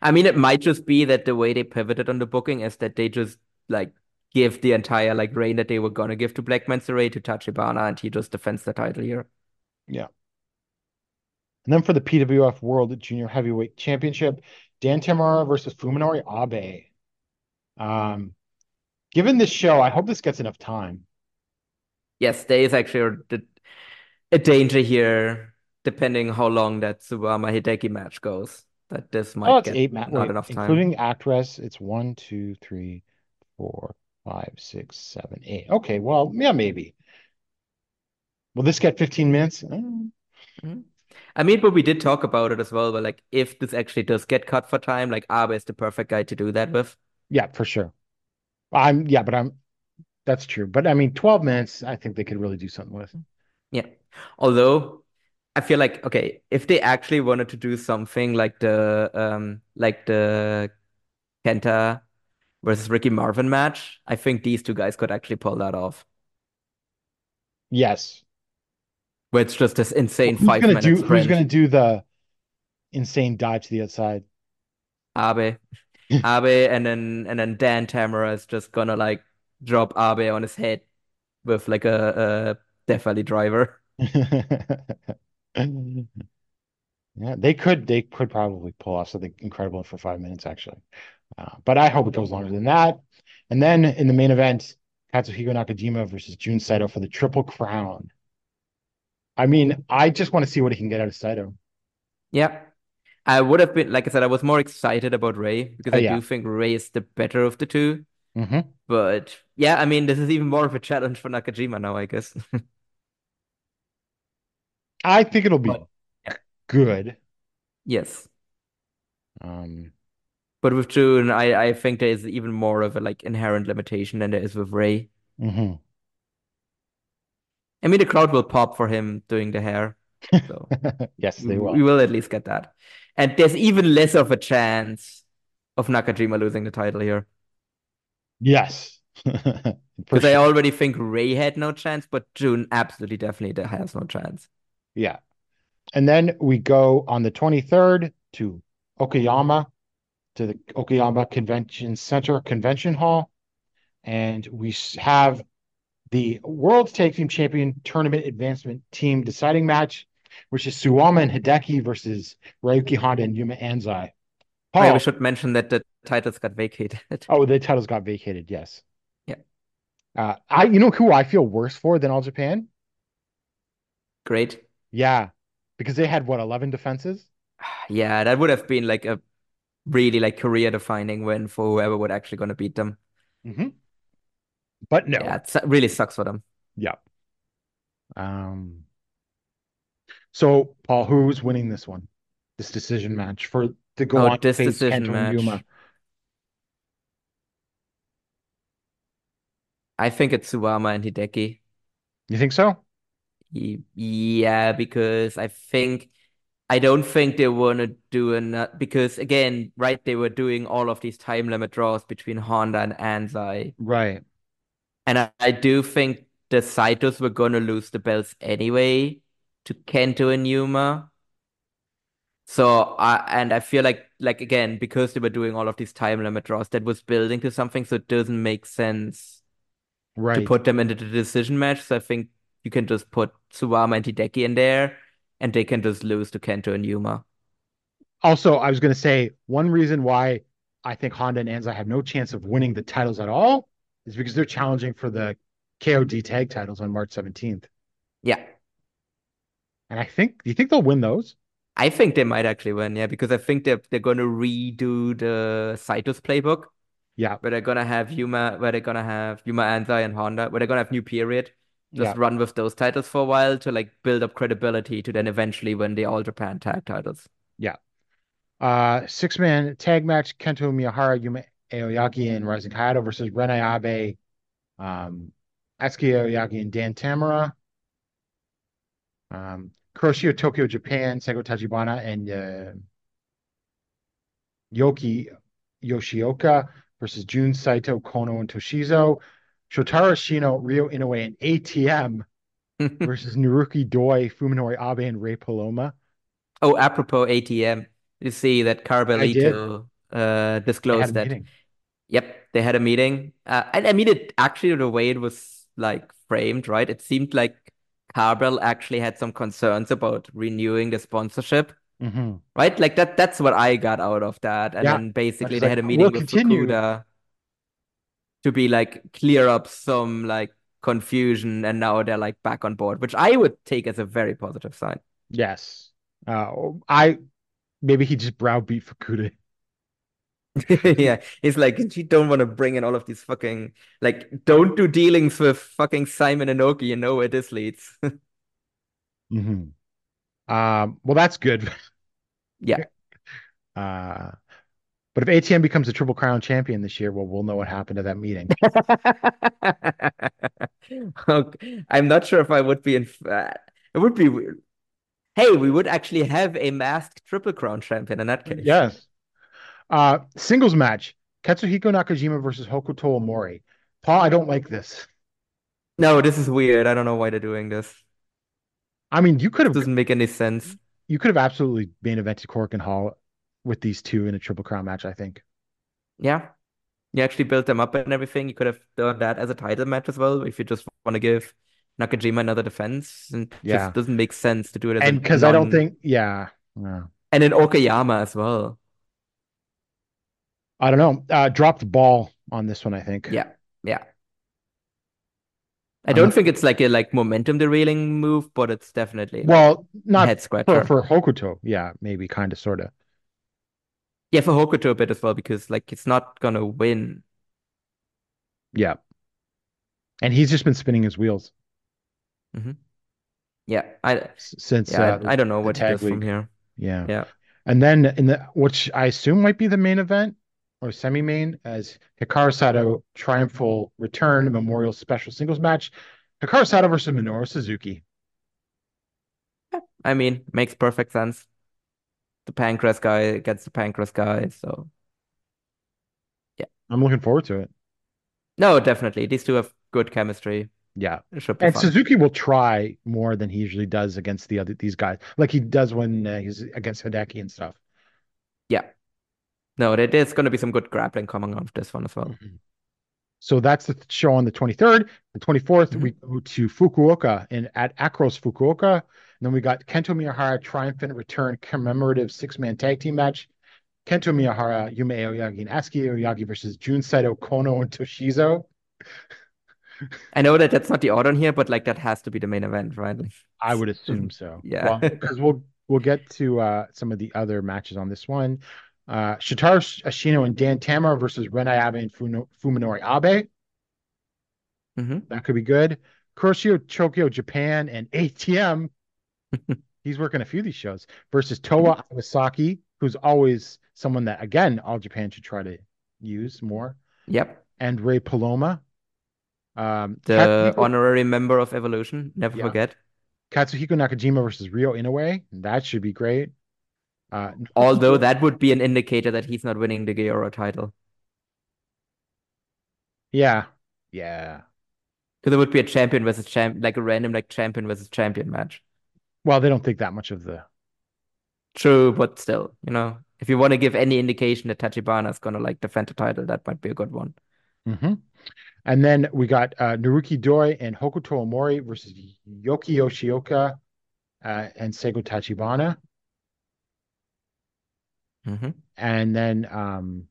I mean, it might just be that the way they pivoted on the booking is that they just like give the entire like reign that they were gonna give to Black Menso-re to Tachibana, and he just defends the title here. And then for the PWF World Junior Heavyweight Championship, Dan Tamura versus Fuminori Abe. Um, given this show, I hope this gets enough time. Yes, there is actually a, a danger here, depending how long that Suwama Hideki match goes. That this might Oh, it's get eight ma- not wait, enough time. including Actwres. It's one, two, three, four, five, six, seven, eight. Okay, well, yeah, maybe. Will this get 15 minutes? Mm, I mean, but we did talk about it as well. But like, if this actually does get cut for time, like Abe is the perfect guy to do that with. Yeah, for sure. I'm yeah, but I'm that's true. But I mean, 12 minutes, I think they could really do something with. Yeah. Although I feel like okay, if they actually wanted to do something like the um like the Kenta versus Ricky Marvin match, I think these two guys could actually pull that off. Yes. Where it's just this insane Who's five gonna minute do who's gonna do the insane dive to the outside? Abe. Abe and then and then Dan Tamura is just gonna like drop Abe on his head with like a, a Death Valley driver. Yeah, they could they could probably pull off something incredible for five minutes actually. Uh, but I hope it goes longer than that. And then in the main event, Katsuhiko Nakajima versus Jun Saito for the Triple Crown. I mean, I just want to see what he can get out of Saito. Yeah. I would have been like I said, I was more excited about Rei because Oh, I yeah. do think Rei is the better of the two. hmm But yeah, I mean, this is even more of a challenge for Nakajima now, I guess. I think it'll be But- yeah. good. Yes. Um, But with Jun, I, I think there is even more of a like inherent limitation than there is with Rei. mhm. I mean, the crowd will pop for him doing the hair. So Yes, they will. we will at least get that. And there's even less of a chance of Nakajima losing the title here. Yes. Because I already think Rei had no chance, but Jun absolutely definitely has no chance. Yeah. And then we go on the 23rd to Okayama, to the Okayama Convention Center Convention Hall. And we have the World Tag Team Champion Tournament Advancement Team deciding match, which is Suwama and Hideki versus Ryuki Honda and Yuma Anzai. Oh, yeah, we should mention that the titles got vacated. oh, the titles got vacated, yes. Yeah. Uh, I, you know who I feel worse for than All Japan? Great. Yeah, because they had what, 11 defenses? Yeah, that would have been like a really like career defining win for whoever would actually gonna beat them. hmm But no. Yeah, it really sucks for them. Yeah. Um, so Paul, who's winning this one? This decision match for to go Oh, on this face decision match. Yuma. I think it's Suwama and Hideki. You think so? Yeah, because I think I don't think they want to do another because again, right, they were doing all of these time limit draws between Honda and Anzai. Right. And I, I do think the Saitos were gonna lose the belts anyway to Kento and Yuma. So I and I feel like like again, because they were doing all of these time limit draws, that was building to something, so it doesn't make sense right. to put them into the decision match. So I think you can just put Suwama and Hideki in there, and they can just lose to Kento and Yuma. Also, I was going to say one reason why I think Honda and Anzai have no chance of winning the titles at all is because they're challenging for the KOD tag titles on March 17th. Yeah, And I think, do you think they'll win those? I think they might actually win. Yeah, because I think they're they're gonna redo the Saitos playbook. Yeah. where they're gonna have Yuma, where they're gonna have Yuma Anzai and Honda, where they're gonna have New Period. Just Yeah. run with those titles for a while to like build up credibility to then eventually win the All Japan tag titles. Yeah. Uh, six man tag match Kento Miyahara, Yuma Aoyagi, and Rising Hayato versus Ren Ayabe, um, Atsuki Aoyagi, and Dan Tamura. Um, Kuroshio Tokyo, Japan, Seigo Tachibana, and uh, Yuki Yoshioka versus Jun Saito, Kono, and Toshizo. Shotaro Ashino, Ryo Inoue, and ATM versus Naruki Doi, Fuminori Abe, and Ray Paloma. Oh, apropos ATM, you see that Carbolito uh, disclosed that. meeting. Yep, they had a meeting. Uh, and I mean, it actually the way it was like framed, right? It seemed like Carbel actually had some concerns about renewing the sponsorship, Mhm. right? Like that. That's what I got out of that. And Yeah, then basically they like, had a "We'll meeting with continue." Fukuda to be like clear up some like confusion, and now they're like back on board, which I would take as a very positive sign. Yes. Uh, I maybe he just browbeat Fukuda. Yeah, it's like you don't want to bring in all of these fucking like don't do dealings with fucking Simon Inoki. You know where this leads. Mhm. Um, well, that's good. Yeah. Uh, but if ATM becomes a Triple Crown champion this year, well, we'll know what happened to that meeting. Okay. I'm not sure if I would be in. Uh, it would be weird. Hey, we would actually have a masked Triple Crown champion in that case. Yes. Uh, singles match: Katsuhiko Nakajima versus Hokuto Omori. Paul, I don't like this. No, this is weird. I don't know why they're doing this. I mean, you could have Doesn't make any sense. you could have absolutely main evented Korakuen Hall with these two in a Triple Crown match. I think. Yeah. You actually built them up and everything. You could have done that as a title match as well if you just want to give Nakajima another defense. And Yeah. just doesn't make sense to do it as And because I don't think, yeah, yeah. And in Okayama as well. I don't know. Uh, dropped the ball on this one. I think. Yeah, yeah. I don't think it's like a like momentum derailing move, but it's definitely Well, a not head for, scratcher. for Hokuto. Yeah, maybe kind of, sort of. Yeah, for Hokuto a bit as well, because like it's not gonna win. Yeah. And he's just been spinning his wheels Yeah, I since yeah, uh, I, I don't know what he does from here. Yeah. Yeah. And then in the which I assume might be the main event or semi-main as Hikaru Sato triumphal return memorial special singles match. Hikaru Sato versus Minoru Suzuki. I mean, makes perfect sense. The Pancrase guy gets the Pancrase guy, so yeah. I'm looking forward to it. no, definitely. These two have good chemistry. Yeah. It should be And fun. Suzuki will try more than he usually does against the other these guys. Like he does when uh, he's against Hideki and stuff. Yeah. No, there, there's gonna be some good grappling coming off this one as well. So that's the show on the 23rd. The 24th, Mhm. we go to Fukuoka and at Acros Fukuoka. And then we got Kento Miyahara triumphant return commemorative six man tag team match. Kento Miyahara, Yuma Aoyagi, and Atsuki Aoyagi versus Jun Saito, Kono, and Toshizo. I know that that's not the order here, but like that has to be the main event, right? Like, I would assume so. Yeah. because we'll we'll get to uh, some of the other matches on this one. Uh, Shotaro Ashino and Dan Tamura versus Ren Ayabe and Fuminori Abe. Mhm. That could be good. Kuroshio Tokyo Japan and ATM. He's working a few of these shows versus Toa Iwasaki, who's always someone that again all Japan should try to use more, Yep. and Ray Paloma. Um, The Katsuhiko, honorary member of Evolution. Never Yeah. forget. Katsuhiko Nakajima versus Ryo Inoue. That should be great. Uh, Although that would be an indicator that he's not winning the GAORA title. yeah, yeah. Because it would be a champion versus champ, like a random like champion versus champion match. Well, they don't think that much of the. True, but still, you know, if you want to give any indication that Tachibana is gonna like defend the title, that might be a good one. Mhm. And then we got uh, Naruki Doi and Hokuto Omori versus Yoki Yoshioka uh, and Seigo Tachibana. Hmm And then, um,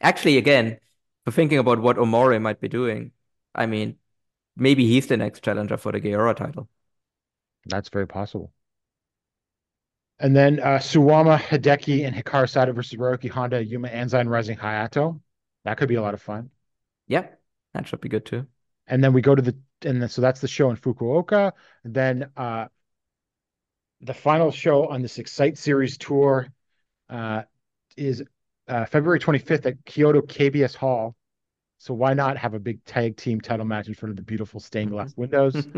Actually, again, for thinking about what Omori might be doing, I mean, maybe he's the next challenger for the GAORA title. that's very possible. And then uh, Suwama Hideki and Hikaru Sato versus Ryuki Honda, Yuma Anzai, and Rising Hayato. That could be a lot of fun. Yeah, that should be good too. And then we go to the and then, so that's the show in Fukuoka. And then uh the final show on this Excite Series tour is uh February 25th at Kyoto KBS Hall. So why not have a big tag team title match in front of the beautiful stained glass windows?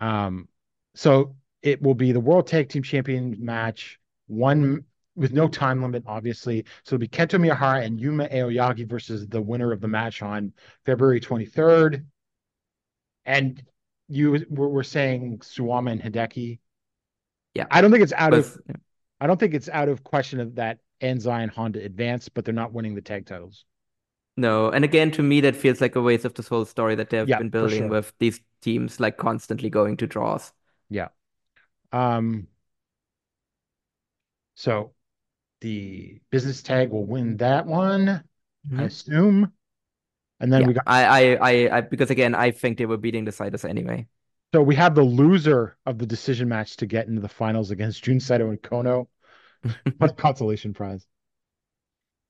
Um so it will be the World Tag Team Champion match, one with no time limit, obviously. So it'll be Kento Miyahara and Yuma Aoyagi versus the winner of the match on February 23rd. And you were, were saying Suwama and Hideki. Yeah. I don't think it's out of But- I don't think it's out of question of that and Honda advance, but they're not winning the tag titles. No, and again, to me, that feels like a waste of this whole story that they've Yeah, been building sure. with these teams like constantly going to draws. Yeah. Um, so the business tag will win that one, I Mhm. assume. And then Yeah, we got I, I, I, I, because again, I think they were beating the Citus anyway. so we have the loser of the decision match to get into the finals against Jun Saito and Kono. Consolation prize.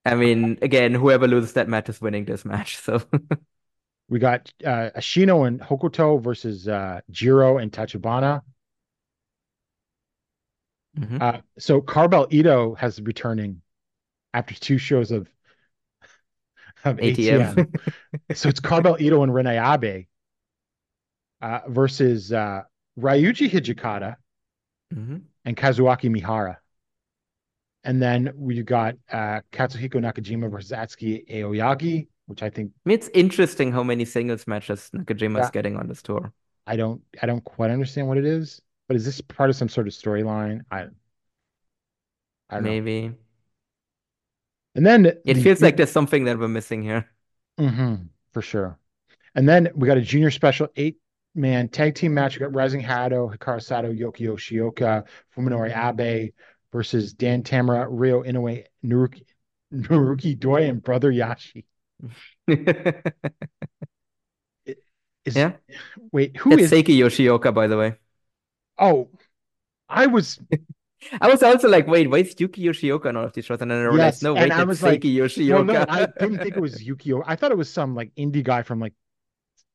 I mean, again, whoever loses that match is winning this match. So We got uh, Ashino and Hokuto versus uh, Jiro and Tachibana. Mhm. Uh, so Carbell Ito has returning after two shows of of ATM. ATM. so it's Carbell Ito and Ren Ayabe uh, versus uh, Ryuji Hijikata Mhm. and Kazuaki Mihara. And then we got uh, Katsuhiko Nakajima versus Atsuki Aoyagi, which I think I mean, it's interesting how many singles matches Nakajima is Yeah. getting on this tour. I don't I don't quite understand what it is. But is this part of some sort of storyline? I I don't know. Maybe. And then It feels like there's something that we're missing here. Mhm, for sure. And then we got a junior special eight man tag team match. We got Rising Hayato, Hikaru Sato, Yoki Yoshioka, Fuminori Abe versus Dan Tamura, Ryo Inoue, Naruki, Naruki Doi, and Brother Yashi. Is Yeah. wait, who That's is Seiki Yoshioka, by the way. oh I was I was also like, wait, why is Yuki Yoshioka on all of these shows? And then I realized, Yes, no, and wait, I that's was like, Seiki well, Yoshioka. no, I didn't think it was Yukio. I thought it was some like indie guy from like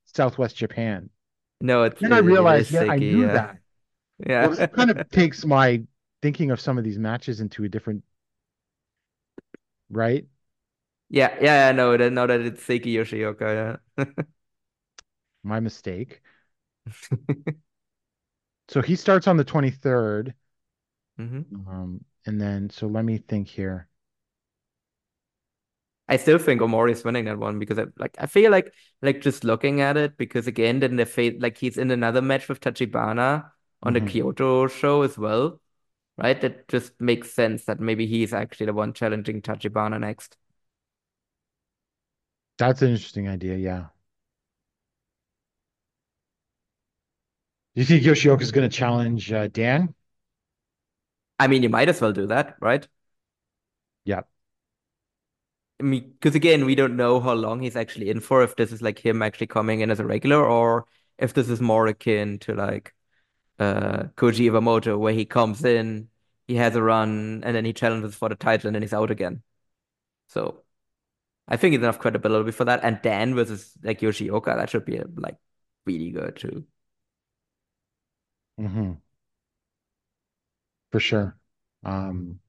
Southwest Japan. No, it's Then I it- it realized, yeah, I knew yeah. that. Yeah. Well, that kind of takes my thinking of some of these matches into a different, right? Yeah, yeah, I know that now that it's Seiki Yoshioka, yeah. My mistake. So he starts on the 23rd. hmm Um, and then, so let me think here. I still think Omori is winning that one because I like I feel like like just looking at it because again then the fate like he's in another match with Tachibana on the Mhm. Kyoto show as well, right? That just makes sense that maybe he's actually the one challenging Tachibana next. That's an interesting idea. Yeah. Do you think Yoshioka is going to challenge uh, Dan? I mean, you might as well do that, right? Yeah. I mean, because again, we don't know how long he's actually in for, if this is like him actually coming in as a regular, or if this is more akin to like uh Koji Iwamoto, where he comes in, he has a run, and then he challenges for the title, and then he's out again. So I think it's enough credibility for that. And Dan versus like Yoshioka, that should be like really good too. hmm For sure. Um,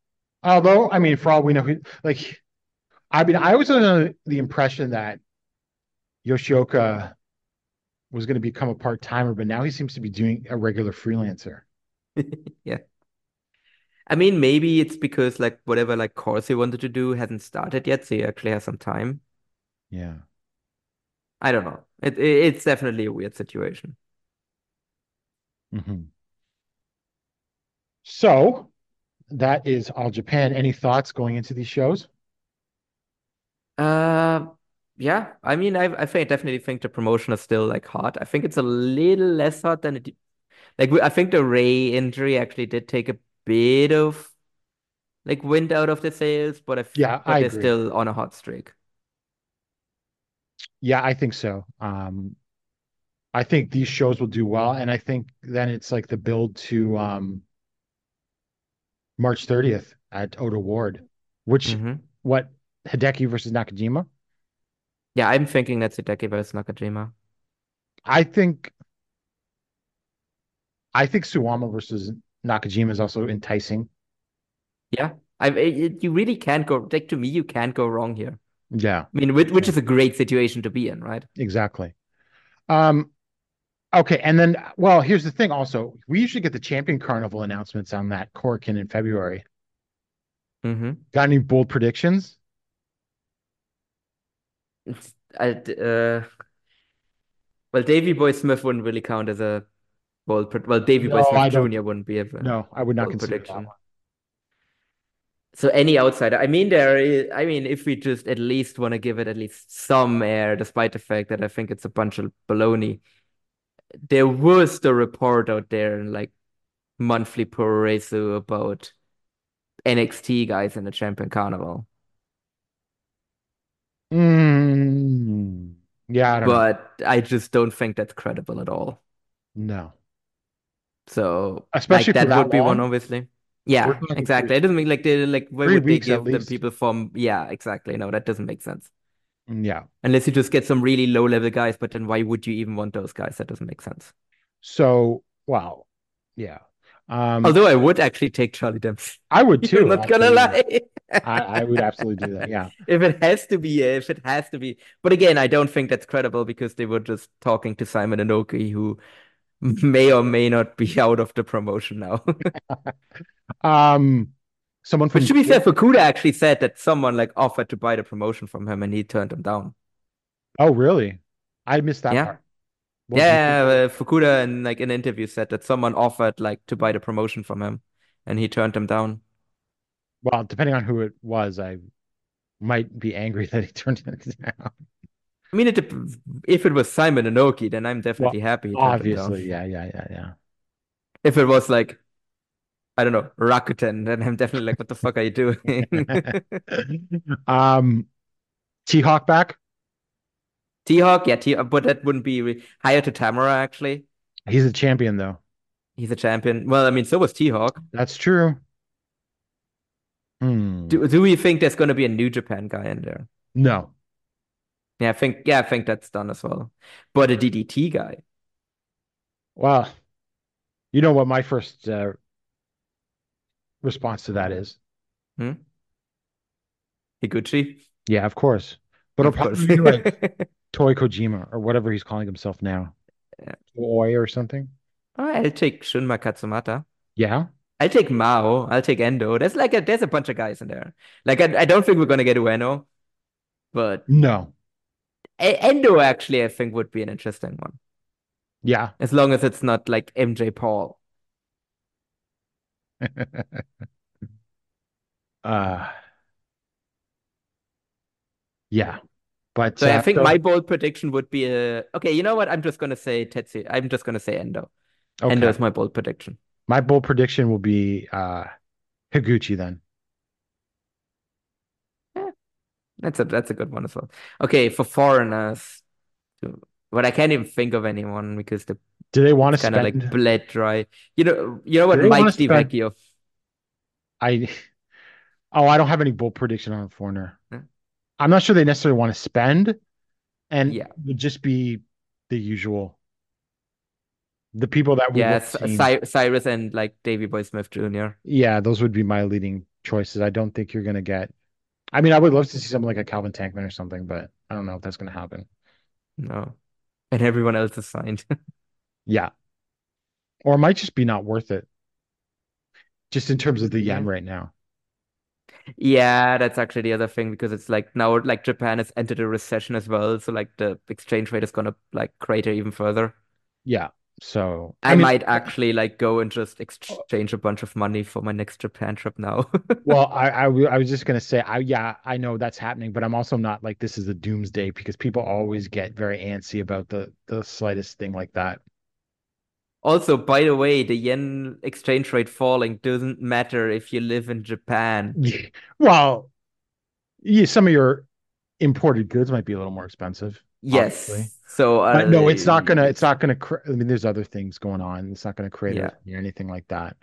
although, I mean, for all we know, like, I mean, I was under the impression that Yoshioka was going to become a part timer, but now he seems to be doing a regular freelancer. Yeah. I mean, maybe it's because like whatever like course he wanted to do hasn't started yet, so he actually has some time. Yeah. I don't know. It, it it's definitely a weird situation. hmm So that is all Japan. Any thoughts going into these shows? Uh, yeah. I mean, I I think definitely think the promotion is still like hot. I think it's a little less hot than it. Like I think the Ray injury actually did take a bit of like wind out of the sails, but I f- Yeah, but I they're agree. still on a hot streak. Yeah, I think so. Um, I think these shows will do well, and I think then it's like the build to um March 30th at Ota Ward, which hmm what Hideki versus Nakajima? Yeah, I'm thinking that's Hideki versus Nakajima. I think I think Suwama versus Nakajima is also enticing. Yeah, I it, you really can't go like to me you can't go wrong here. Yeah, I mean, which, which is a great situation to be in, right? exactly. Um, okay, and then well, here's the thing also. We usually get the Champion Carnival announcements on that Korakuen in February. hmm Got any bold predictions? Uh, well, Davy Boy Smith wouldn't really count as a bold. Pre well, Davy Boy Smith Jr. wouldn't be a No, I would not consider that one. So any outsider, I mean, there is, I mean, if we just at least want to give it at least some air, despite the fact that I think it's a bunch of baloney, there was the report out there in like monthly Puroresu about NXT guys in the Champion Carnival. Mm, yeah, I don't know. But I just don't think that's credible at all. No. So Especially like that that would be one, long? obviously. We're Yeah, exactly. It doesn't make like they like where would they give them least. people from? Yeah, exactly. No, that doesn't make sense. Yeah. Unless you just get some really low level guys, but then why would you even want those guys? That doesn't make sense. So, wow. Yeah. Um, Although I would actually take Charlie Dempsey. I would too. I'm not gonna lie. I, I would absolutely do that. Yeah. If it has to be, if it has to be. But again, I don't think that's credible because they were just talking to Simon Inoki, who may or may not be out of the promotion now. Um, someone from But to be fair, Fukuda actually said that someone like offered to buy the promotion from him and he turned them down. Oh, really? I missed that Yeah. part. What Yeah, uh, Fukuda in like an interview said that someone offered like to buy the promotion from him and he turned them down. Well, depending on who it was, I might be angry that he turned it down. I mean, it, if it was Simon Inoki, then I'm definitely happy turned them Obviously, down. yeah, yeah, yeah, If it was like, I don't know, Rakuten, then I'm definitely like, what the fuck are you doing? yeah. um, T-Hawk back. T-Hawk, yeah, T but that wouldn't be re- higher to Tamura actually. He's a champion though. He's a champion. Well, I mean, so was T-Hawk. That's true. Hmm. Do do we think there's gonna be a New Japan guy in there? No. Yeah, I think yeah, I think that's done as well. But a DDT guy. Well, you know what my first uh, response to that is? Hmm? Higuchi? Yeah, of course. But it'll Of course. probably be like Toy Kojima or whatever he's calling himself now. Yeah. Toy or something. Oh, I'll take Shunma Katsumata. Yeah. I'll take Mao. I'll take Endo. There's like a there's a bunch of guys in there. Like I, I don't think we're gonna get Ueno, but No. Endo actually I think would be an interesting one. Yeah. As long as it's not like MJ Paul. uh yeah. But So uh, I think so- my bold prediction would be a okay, you know what? I'm just gonna say Tetsu. I'm just gonna say Endo. Okay. Endo is my bold prediction. My bold prediction will be uh Higuchi then. That's a that's a good one as well. Okay, for foreigners, but I can't even think of anyone because the Do they want to kind of like bled dry. You know, you know what, Mike spend- I oh, I don't have any bold prediction on a foreigner. Yeah. I'm not sure they necessarily want to spend, and Yeah. it would just be the usual. The people that we Cy- Cy- Cyrus and like Davy Boy Smith Jr. Yeah, those would be my leading choices. I don't think you're gonna get. I mean, I would love to see something like a Calvin Tankman or something, but I don't know if that's gonna happen. No, and everyone else is signed. Yeah, or it might just be not worth it. Just in terms of the yen Yeah. right now. Yeah, that's actually the other thing because it's like now like Japan has entered a recession as well, so like the exchange rate is gonna like crater even further. Yeah, so I, mean, might actually like go and just exchange a bunch of money for my next Japan trip now. Well, I, I, w- I was just gonna say, I yeah, I know that's happening, but I'm also not like this is a doomsday because people always get very antsy about the the slightest thing like that. Also, by the way, the yen exchange rate falling doesn't matter if you live in Japan. Yeah, Well, yeah, some of your imported goods might be a little more expensive. Yes. obviously. So uh, no, it's not gonna. It's not gonna. Cr- I mean, there's other things going on. It's not gonna create Yeah. or anything like that.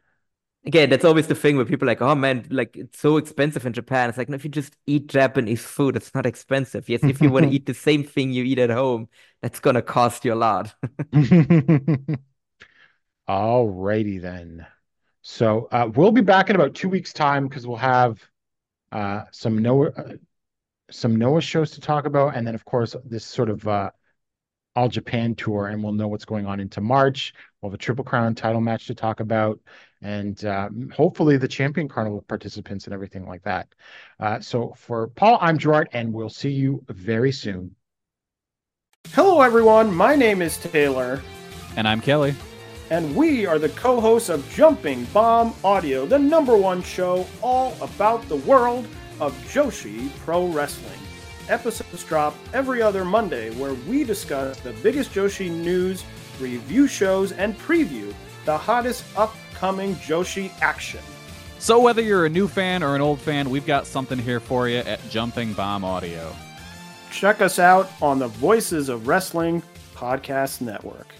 Again, that's always the thing where people are like, oh man, like it's so expensive in Japan. It's like, no, if you just eat Japanese food, it's not expensive. Yes, if you want to eat the same thing you eat at home, that's gonna cost you a lot. Alrighty then. So uh, we'll be back in about two weeks' time because we'll have uh, some Noah uh, some Noah shows to talk about, and then of course this sort of uh, All Japan tour, and we'll know what's going on into March. We'll have a Triple Crown title match to talk about, and uh, hopefully the Champion Carnival participants and everything like that. Uh, so for Paul, I'm Gerard, and we'll see you very soon. Hello, everyone. My name is Taylor, And I'm Kelly. and we are the co hosts of Jumping Bomb Audio, the number one show all about the world of Joshi Pro Wrestling. Episodes drop every other Monday where we discuss the biggest Joshi news, review shows, and preview the hottest upcoming Joshi action. So, whether you're a new fan or an old fan, we've got something here for you at Jumping Bomb Audio. Check us out on the Voices of Wrestling Podcast Network.